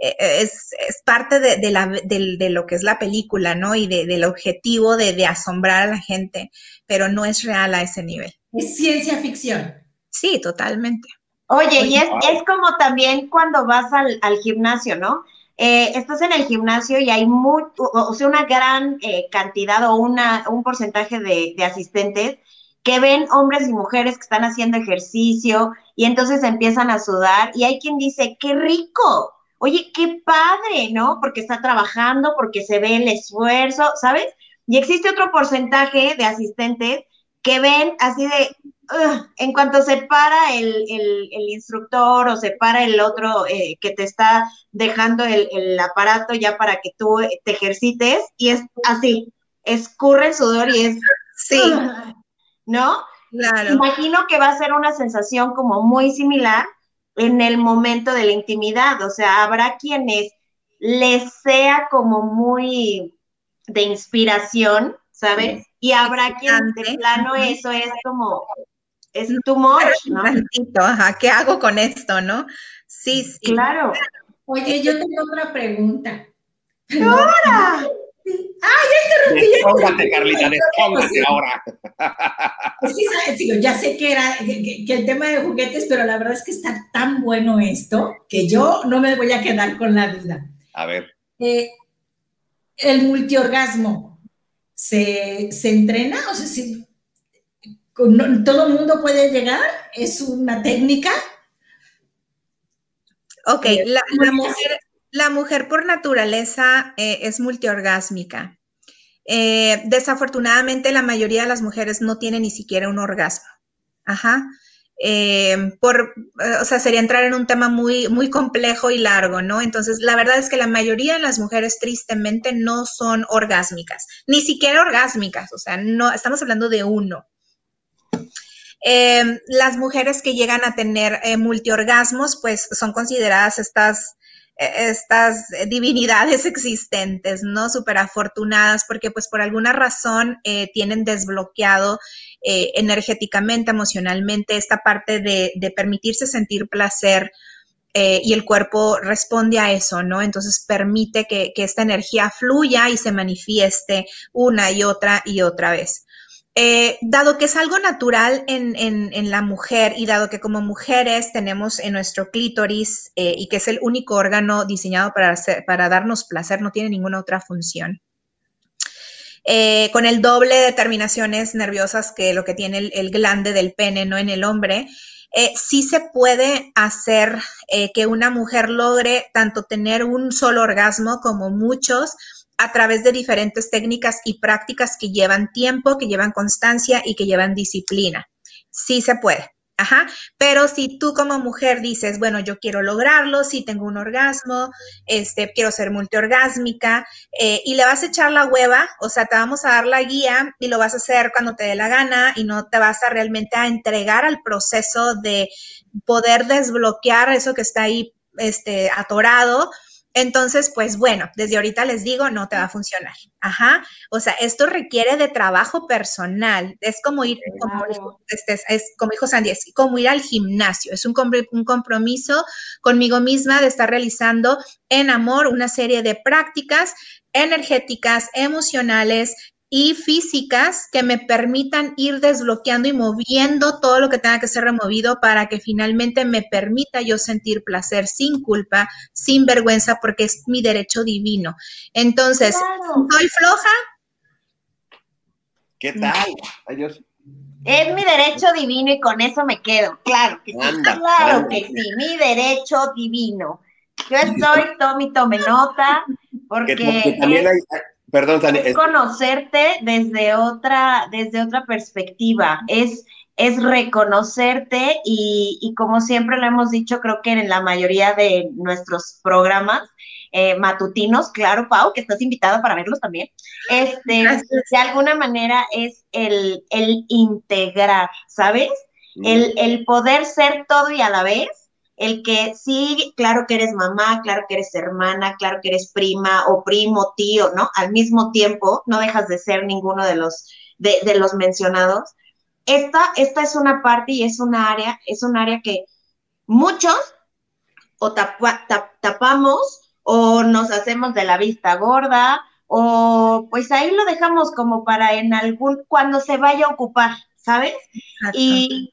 e, e, es, parte de, la, de, lo que es la película, ¿no? Y del objetivo de, asombrar a la gente, pero no es real a ese nivel. Es ciencia ficción. Sí, totalmente. Oye, y es, es, como también cuando vas al, al gimnasio, ¿no? Eh, estás en el gimnasio y hay muy, o sea, una gran eh, cantidad o una, un porcentaje de, de, asistentes que ven hombres y mujeres que están haciendo ejercicio y entonces empiezan a sudar y hay quien dice, qué rico, oye, qué padre, ¿no? Porque está trabajando, porque se ve el esfuerzo, ¿sabes? Y existe otro porcentaje de asistentes que ven así de, en cuanto se para el, instructor o se para el otro eh, que te está dejando el, aparato ya para que tú te ejercites, y es así, escurre el sudor y es, sí. ¿no? Claro. Imagino que va a ser una sensación como muy similar en el momento de la intimidad, o sea, habrá quienes les sea como muy de inspiración, ¿sabes? Y habrá quien de plano eso es como es too much, ¿no? ajá, ¿qué hago con esto, no? Sí, sí. Claro. Oye, yo tengo otra pregunta. ¡Ahora! ¡Ay, ya interrumpí! Despóngate, Carlita, despóngate ahora. Es que, ya sé que era que, el tema de juguetes, pero la verdad es que está tan bueno esto que yo no me voy a quedar con la duda. A ver. Eh, el multiorgasmo, ¿se, ¿se entrena? O sea, si todo el mundo puede llegar, es una técnica. Ok, la, mujer, por naturaleza eh, es multiorgásmica. Eh, desafortunadamente, la mayoría de las mujeres no tienen ni siquiera un orgasmo. Ajá. Eh, por, o sea, sería entrar en un tema muy, muy complejo y largo, ¿no? Entonces, la verdad es que la mayoría de las mujeres tristemente no son orgásmicas, ni siquiera orgásmicas, o sea, no, estamos hablando de uno. Em, las mujeres que llegan a tener eh, multiorgasmos, pues son consideradas estas, e, estas divinidades existentes, ¿no? Súper afortunadas porque pues por alguna razón eh, tienen desbloqueado eh, energéticamente, emocionalmente, esta parte de, permitirse sentir placer. y el cuerpo responde a eso, ¿no? Entonces permite que esta energía fluya y se manifieste una y otra y otra vez. Eh, dado que es algo natural en, la mujer y dado que como mujeres tenemos en nuestro clítoris eh, y que es el único órgano diseñado para, para darnos placer, no tiene ninguna otra función. Eh, con el doble de terminaciones nerviosas que lo que tiene el, el glande del pene, no en el hombre, sí se puede hacer que una mujer logre tanto tener un solo orgasmo como muchos, a través de diferentes técnicas y prácticas que llevan tiempo, que llevan constancia y que llevan disciplina. Sí se puede. Ajá, pero si tú como mujer dices, bueno, yo quiero lograrlo, si tengo un orgasmo, este, quiero ser multiorgásmica, eh, y le vas a echar la hueva, o sea, te vamos a dar la guía y lo vas a hacer cuando te dé la gana y no te vas a realmente a entregar al proceso de poder desbloquear eso que está ahí este, atorado, entonces, pues bueno, desde ahorita les digo, no te va a funcionar. Ajá. O sea, esto requiere de trabajo personal. Es como ir, como, este, es, como dijo Sandy, es como ir al gimnasio. Es un, un compromiso conmigo misma de estar realizando en amor una serie de prácticas energéticas, emocionales, y físicas que me permitan ir desbloqueando y moviendo todo lo que tenga que ser removido para que finalmente me permita yo sentir placer sin culpa, sin vergüenza, porque es mi derecho divino. Entonces, ¿soy floja? ¿Qué tal? Adiós. Es mi derecho divino y con eso me quedo. Claro que sí. claro que sí, mi derecho divino. Yo estoy, Tommy, tome nota, porque, también hay, Perdón, Es conocerte desde otra, desde otra perspectiva. Es, es reconocerte y, y, como siempre lo hemos dicho, creo que en la mayoría de nuestros programas eh, matutinos, claro, Pau, que estás invitada para verlos también. Este, de alguna manera es el, el integrar, ¿sabes? Mm. El, el poder ser todo y a la vez el que sí, claro que eres mamá, claro que eres hermana, claro que eres prima o primo, tío, ¿no? Al mismo tiempo, no dejas de ser ninguno de los, de, los mencionados. Esta, esta es una parte y es un área, es un área que muchos o tapamos o nos hacemos de la vista gorda o pues ahí lo dejamos como para en algún, cuando se vaya a ocupar, ¿sabes? Y,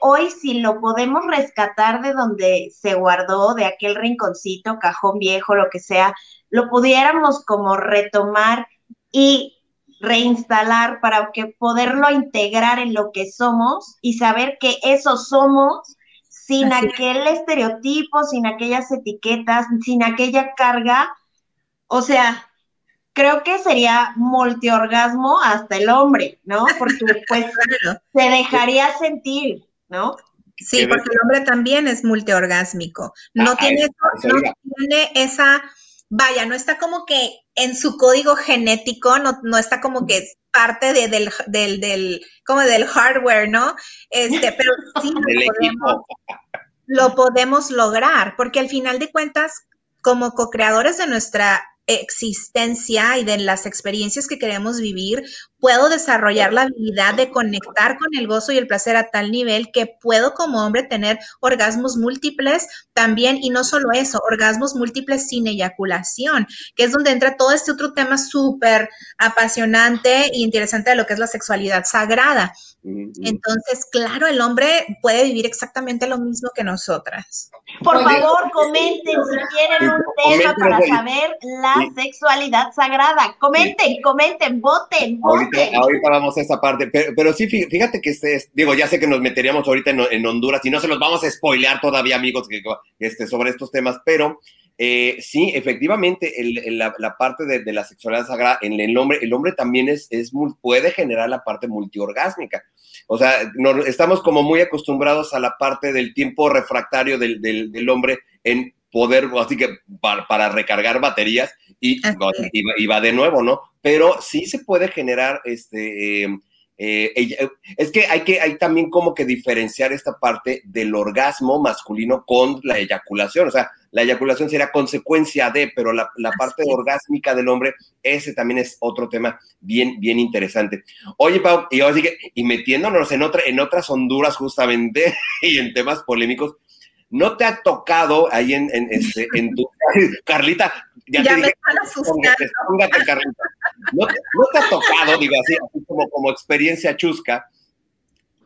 hoy si lo podemos rescatar de donde se guardó, de aquel rinconcito, cajón viejo, lo que sea, lo pudiéramos como retomar y reinstalar para que poderlo integrar en lo que somos y saber que eso somos sin aquel estereotipo, sin aquellas etiquetas, sin aquella carga. O sea, creo que sería multiorgasmo hasta el hombre, ¿no? Porque pues se dejaría sentir, ¿no? Sí, porque el hombre también es multiorgásmico. No, ah, tiene, no tiene esa, vaya, no está como que en su código genético, no, no está como que es parte de, del, del, del, como del hardware, ¿no? Este, pero sí lo podemos, lo podemos lograr, porque al final de cuentas, como co-creadores de nuestra existencia y de las experiencias que queremos vivir, puedo desarrollar la habilidad de conectar con el gozo y el placer a tal nivel que puedo como hombre tener orgasmos múltiples también, y no solo eso, orgasmos múltiples sin eyaculación, que es donde entra todo este otro tema súper apasionante e interesante de lo que es la sexualidad sagrada. Entonces, claro, el hombre puede vivir exactamente lo mismo que nosotras. Por favor, comenten si tienen un tema para saber la sexualidad sagrada. Comenten, comenten, voten, voten. Ahorita, vamos a esa parte, pero, sí, fíjate que este, digo, ya sé que nos meteríamos ahorita en, Honduras y no se los vamos a spoilear todavía, amigos, que, este, sobre estos temas, pero eh, sí, efectivamente, la, parte de, la sexualidad sagrada en el hombre, el hombre también es, es puede generar la parte multiorgásmica. O sea, estamos como muy acostumbrados a la parte del tiempo refractario del, del, hombre en poder, así que para, recargar baterías y, y, va de nuevo, ¿no? Pero sí se puede generar este... Em, eh, eh, es que hay que hay también como que diferenciar esta parte del orgasmo masculino con la eyaculación. O sea, la eyaculación sería consecuencia de, pero la, parte orgásmica del hombre, ese también es otro tema bien, bien interesante. Oye, Pau, y ahora que, y metiéndonos en, otra, en otras Honduras justamente y en temas polémicos, ¿no te ha tocado ahí en, en, este, en tu... Carlita, ya, te me dije, póngate, Carlita. ¿No, te ha tocado, digo así, como, como experiencia chusca,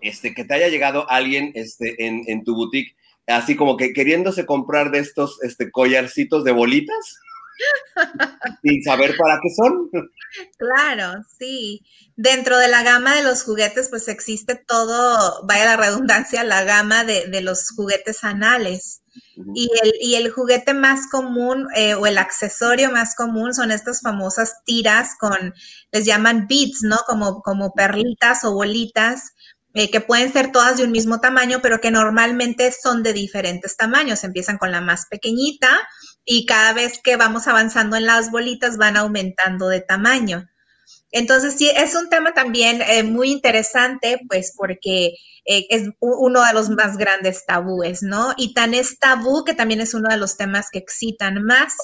este, que te haya llegado alguien este, en, en tu boutique así como que queriéndose comprar de estos este, collarcitos de bolitas sin saber para qué son. Claro, sí. Dentro de la gama de los juguetes, pues existe todo, vaya la redundancia, la gama de, los juguetes anales. y, el, y, el, juguete más común eh, o el accesorio más común son estas famosas tiras con, les llaman beads, ¿no? Como, como perlitas o bolitas eh, que pueden ser todas de un mismo tamaño, pero que normalmente son de diferentes tamaños. Empiezan con la más pequeñita y cada vez que vamos avanzando en las bolitas van aumentando de tamaño. Entonces, sí, es un tema también eh, muy interesante, pues porque eh, es uno de los más grandes tabúes, ¿no? Y tan es tabú que también es uno de los temas que excitan más,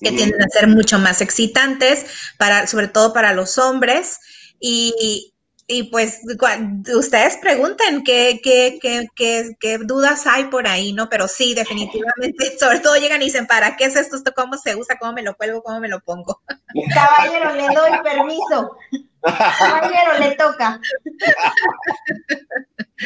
que tienden a ser mucho más excitantes, para, sobre todo para los hombres. Y, y pues ustedes pregunten qué, qué, qué, qué, dudas hay por ahí, ¿no? Pero sí, definitivamente, sobre todo llegan y dicen, ¿para qué es esto? ¿Cómo se usa? ¿Cómo me lo cuelgo? ¿Cómo me lo pongo? Caballero, le doy permiso. Caballero, le toca.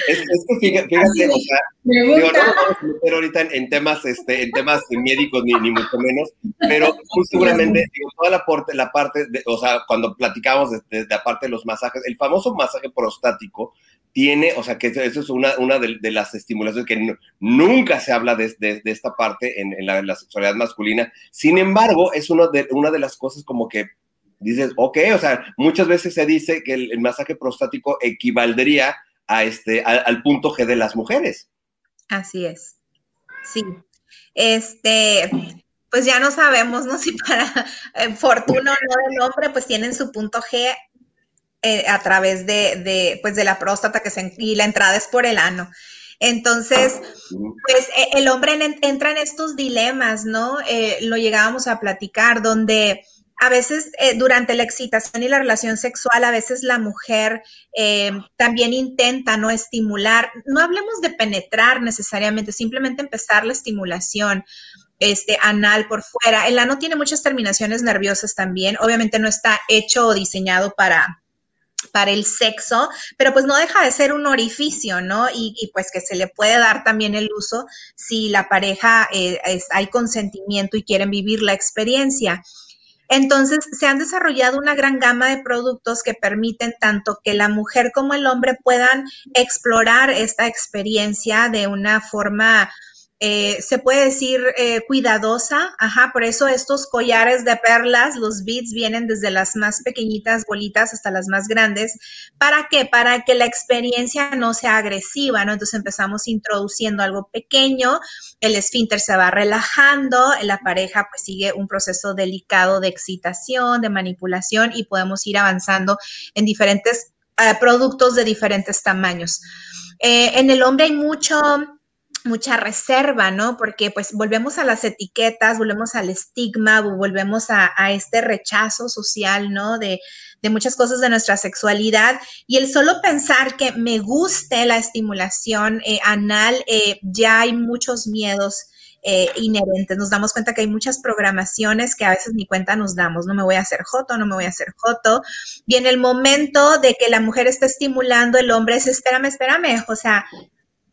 Es, que fíjate, o sea, digo, no vamos a meter ahorita en, temas, este, en temas médicos ni, ni mucho menos, pero muy seguramente, digo, toda la parte, la parte de, o sea, cuando platicamos de, de, aparte de los masajes, el famoso masaje prostático tiene, o sea, que eso es una, una de, las estimulaciones que nunca se habla de, de esta parte en, en, la, en, la, sexualidad masculina. Sin embargo, es una de, una de las cosas como que dices, ok, o sea, muchas veces se dice que el, masaje prostático equivaldría a este, al punto G de las mujeres. Así es. Sí. Este, pues ya no sabemos, ¿no? Si para eh, fortuna o no del hombre, pues tienen su punto G eh, a través de, de, pues de la próstata que se, y la entrada es por el ano. Entonces, pues e, el hombre entra en estos dilemas, ¿no? Eh, lo llegábamos a platicar, donde a veces eh, durante la excitación y la relación sexual, a veces la mujer eh, también intenta no estimular, no hablemos de penetrar necesariamente, simplemente empezar la estimulación este, anal por fuera. El ano tiene muchas terminaciones nerviosas también, obviamente no está hecho o diseñado para, para el sexo, pero pues no deja de ser un orificio, ¿no? Y, pues que se le puede dar también el uso si la pareja eh, hay consentimiento y quieren vivir la experiencia. Entonces, se han desarrollado una gran gama de productos que permiten tanto que la mujer como el hombre puedan explorar esta experiencia de una forma eh, se puede decir eh, cuidadosa, ajá, por eso estos collares de perlas, los beads vienen desde las más pequeñitas bolitas hasta las más grandes. ¿Para qué? Para que la experiencia no sea agresiva, ¿no? Entonces empezamos introduciendo algo pequeño, el esfínter se va relajando, la pareja pues sigue un proceso delicado de excitación, de manipulación y podemos ir avanzando en diferentes eh, productos de diferentes tamaños. en el hombre hay mucho mucha reserva, ¿no? Porque pues volvemos a las etiquetas, volvemos al estigma, volvemos a, este rechazo social, ¿no? De, muchas cosas de nuestra sexualidad y el solo pensar que me guste la estimulación eh, anal, eh, ya hay muchos miedos. Eh, inherentes. Nos damos cuenta que hay muchas programaciones que a veces ni cuenta nos damos. No me voy a hacer joto, no me voy a hacer joto. Y en el momento de que la mujer está estimulando, el hombre es, espérame, espérame. O sea,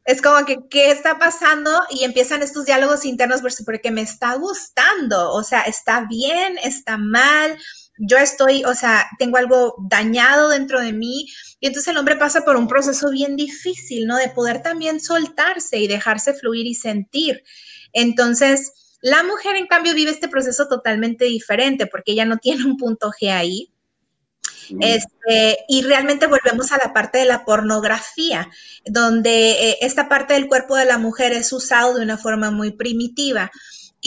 es como que, ¿qué está pasando? Y empiezan estos diálogos internos porque me está gustando, o sea, está bien, está mal, yo estoy, o sea, tengo algo dañado dentro de mí. Y entonces el hombre pasa por un proceso bien difícil, ¿no? De poder también soltarse y dejarse fluir y sentir. Entonces, la mujer, en cambio, vive este proceso totalmente diferente porque ella no tiene un punto G ahí este, y realmente volvemos a la parte de la pornografía, donde eh, esta parte del cuerpo de la mujer es usado de una forma muy primitiva.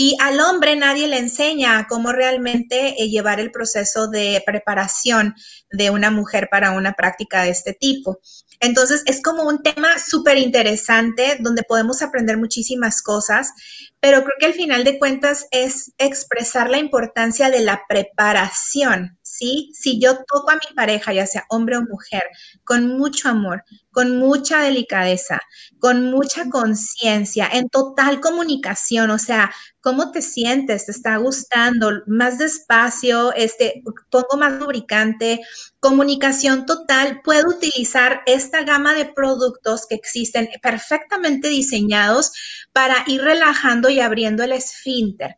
Y al hombre nadie le enseña cómo realmente eh, llevar el proceso de preparación de una mujer para una práctica de este tipo. Entonces es como un tema súper interesante donde podemos aprender muchísimas cosas, pero creo que al final de cuentas es expresar la importancia de la preparación ¿sí? Si yo toco a mi pareja, ya sea hombre o mujer, con mucho amor, con mucha delicadeza, con mucha conciencia, en total comunicación, o sea, ¿cómo te sientes? ¿Te está gustando? Más despacio, este, pongo más lubricante, comunicación total, puedo utilizar esta gama de productos que existen perfectamente diseñados para ir relajando y abriendo el esfínter.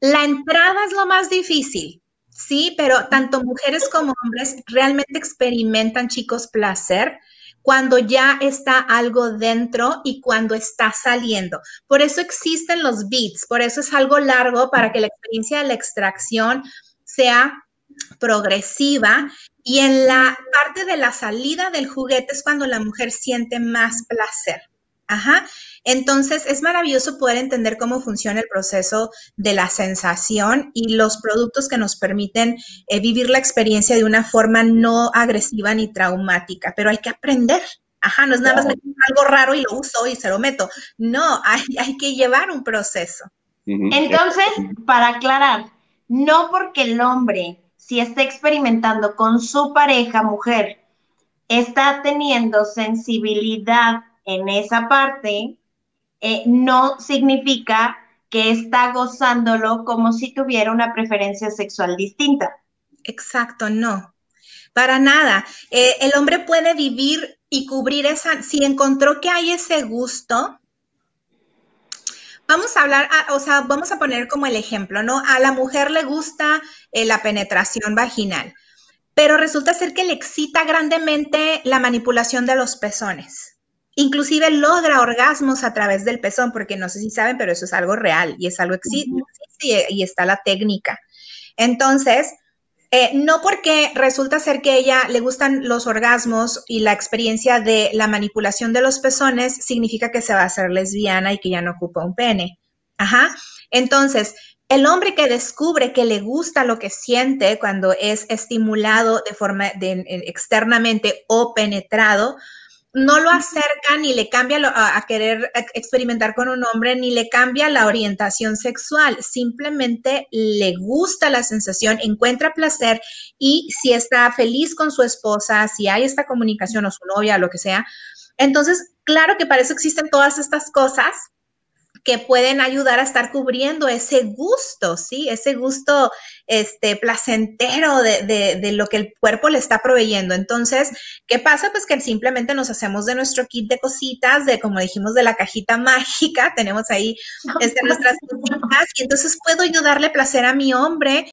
La entrada es lo más difícil, Sí, pero tanto mujeres como hombres realmente experimentan, chicos, placer cuando ya está algo dentro y cuando está saliendo. Por eso existen los beats, por eso es algo largo para que la experiencia de la extracción sea progresiva y en la parte de la salida del juguete es cuando la mujer siente más placer. Ajá. Entonces, es maravilloso poder entender cómo funciona el proceso de la sensación y los productos que nos permiten eh, vivir la experiencia de una forma no agresiva ni traumática, pero hay que aprender. Ajá, no es nada más algo raro y lo uso y se lo meto. No, hay, hay que llevar un proceso. Entonces, para aclarar, no porque el hombre, si está experimentando con su pareja mujer, está teniendo sensibilidad en esa parte, eh, no significa que está gozándolo como si tuviera una preferencia sexual distinta. Exacto, no. Para nada. Eh, el hombre puede vivir y cubrir esa, si encontró que hay ese gusto, vamos a hablar, o sea, vamos a poner como el ejemplo, ¿no? A la mujer le gusta eh, la penetración vaginal, pero resulta ser que le excita grandemente la manipulación de los pezones. Inclusive logra orgasmos a través del pezón, porque no sé si saben, pero eso es algo real y es algo existe y está la técnica. Entonces, eh, no porque resulta ser que a ella le gustan los orgasmos y la experiencia de la manipulación de los pezones, significa que se va a hacer lesbiana y que ya no ocupa un pene. Ajá. Entonces, el hombre que descubre que le gusta lo que siente cuando es estimulado de forma de, externamente o penetrado, no lo acerca ni le cambia a, querer experimentar con un hombre, ni le cambia la orientación sexual, simplemente le gusta la sensación, encuentra placer y si está feliz con su esposa, si hay esta comunicación o su novia, lo que sea, entonces, claro que para eso existen todas estas cosas, que pueden ayudar a estar cubriendo ese gusto, ¿sí? Ese gusto este, placentero de, de, lo que el cuerpo le está proveyendo. Entonces, ¿qué pasa? Pues que simplemente nos hacemos de nuestro kit de cositas, de como dijimos, de la cajita mágica, tenemos ahí este, nuestras cositas, y entonces puedo yo darle placer a mi hombre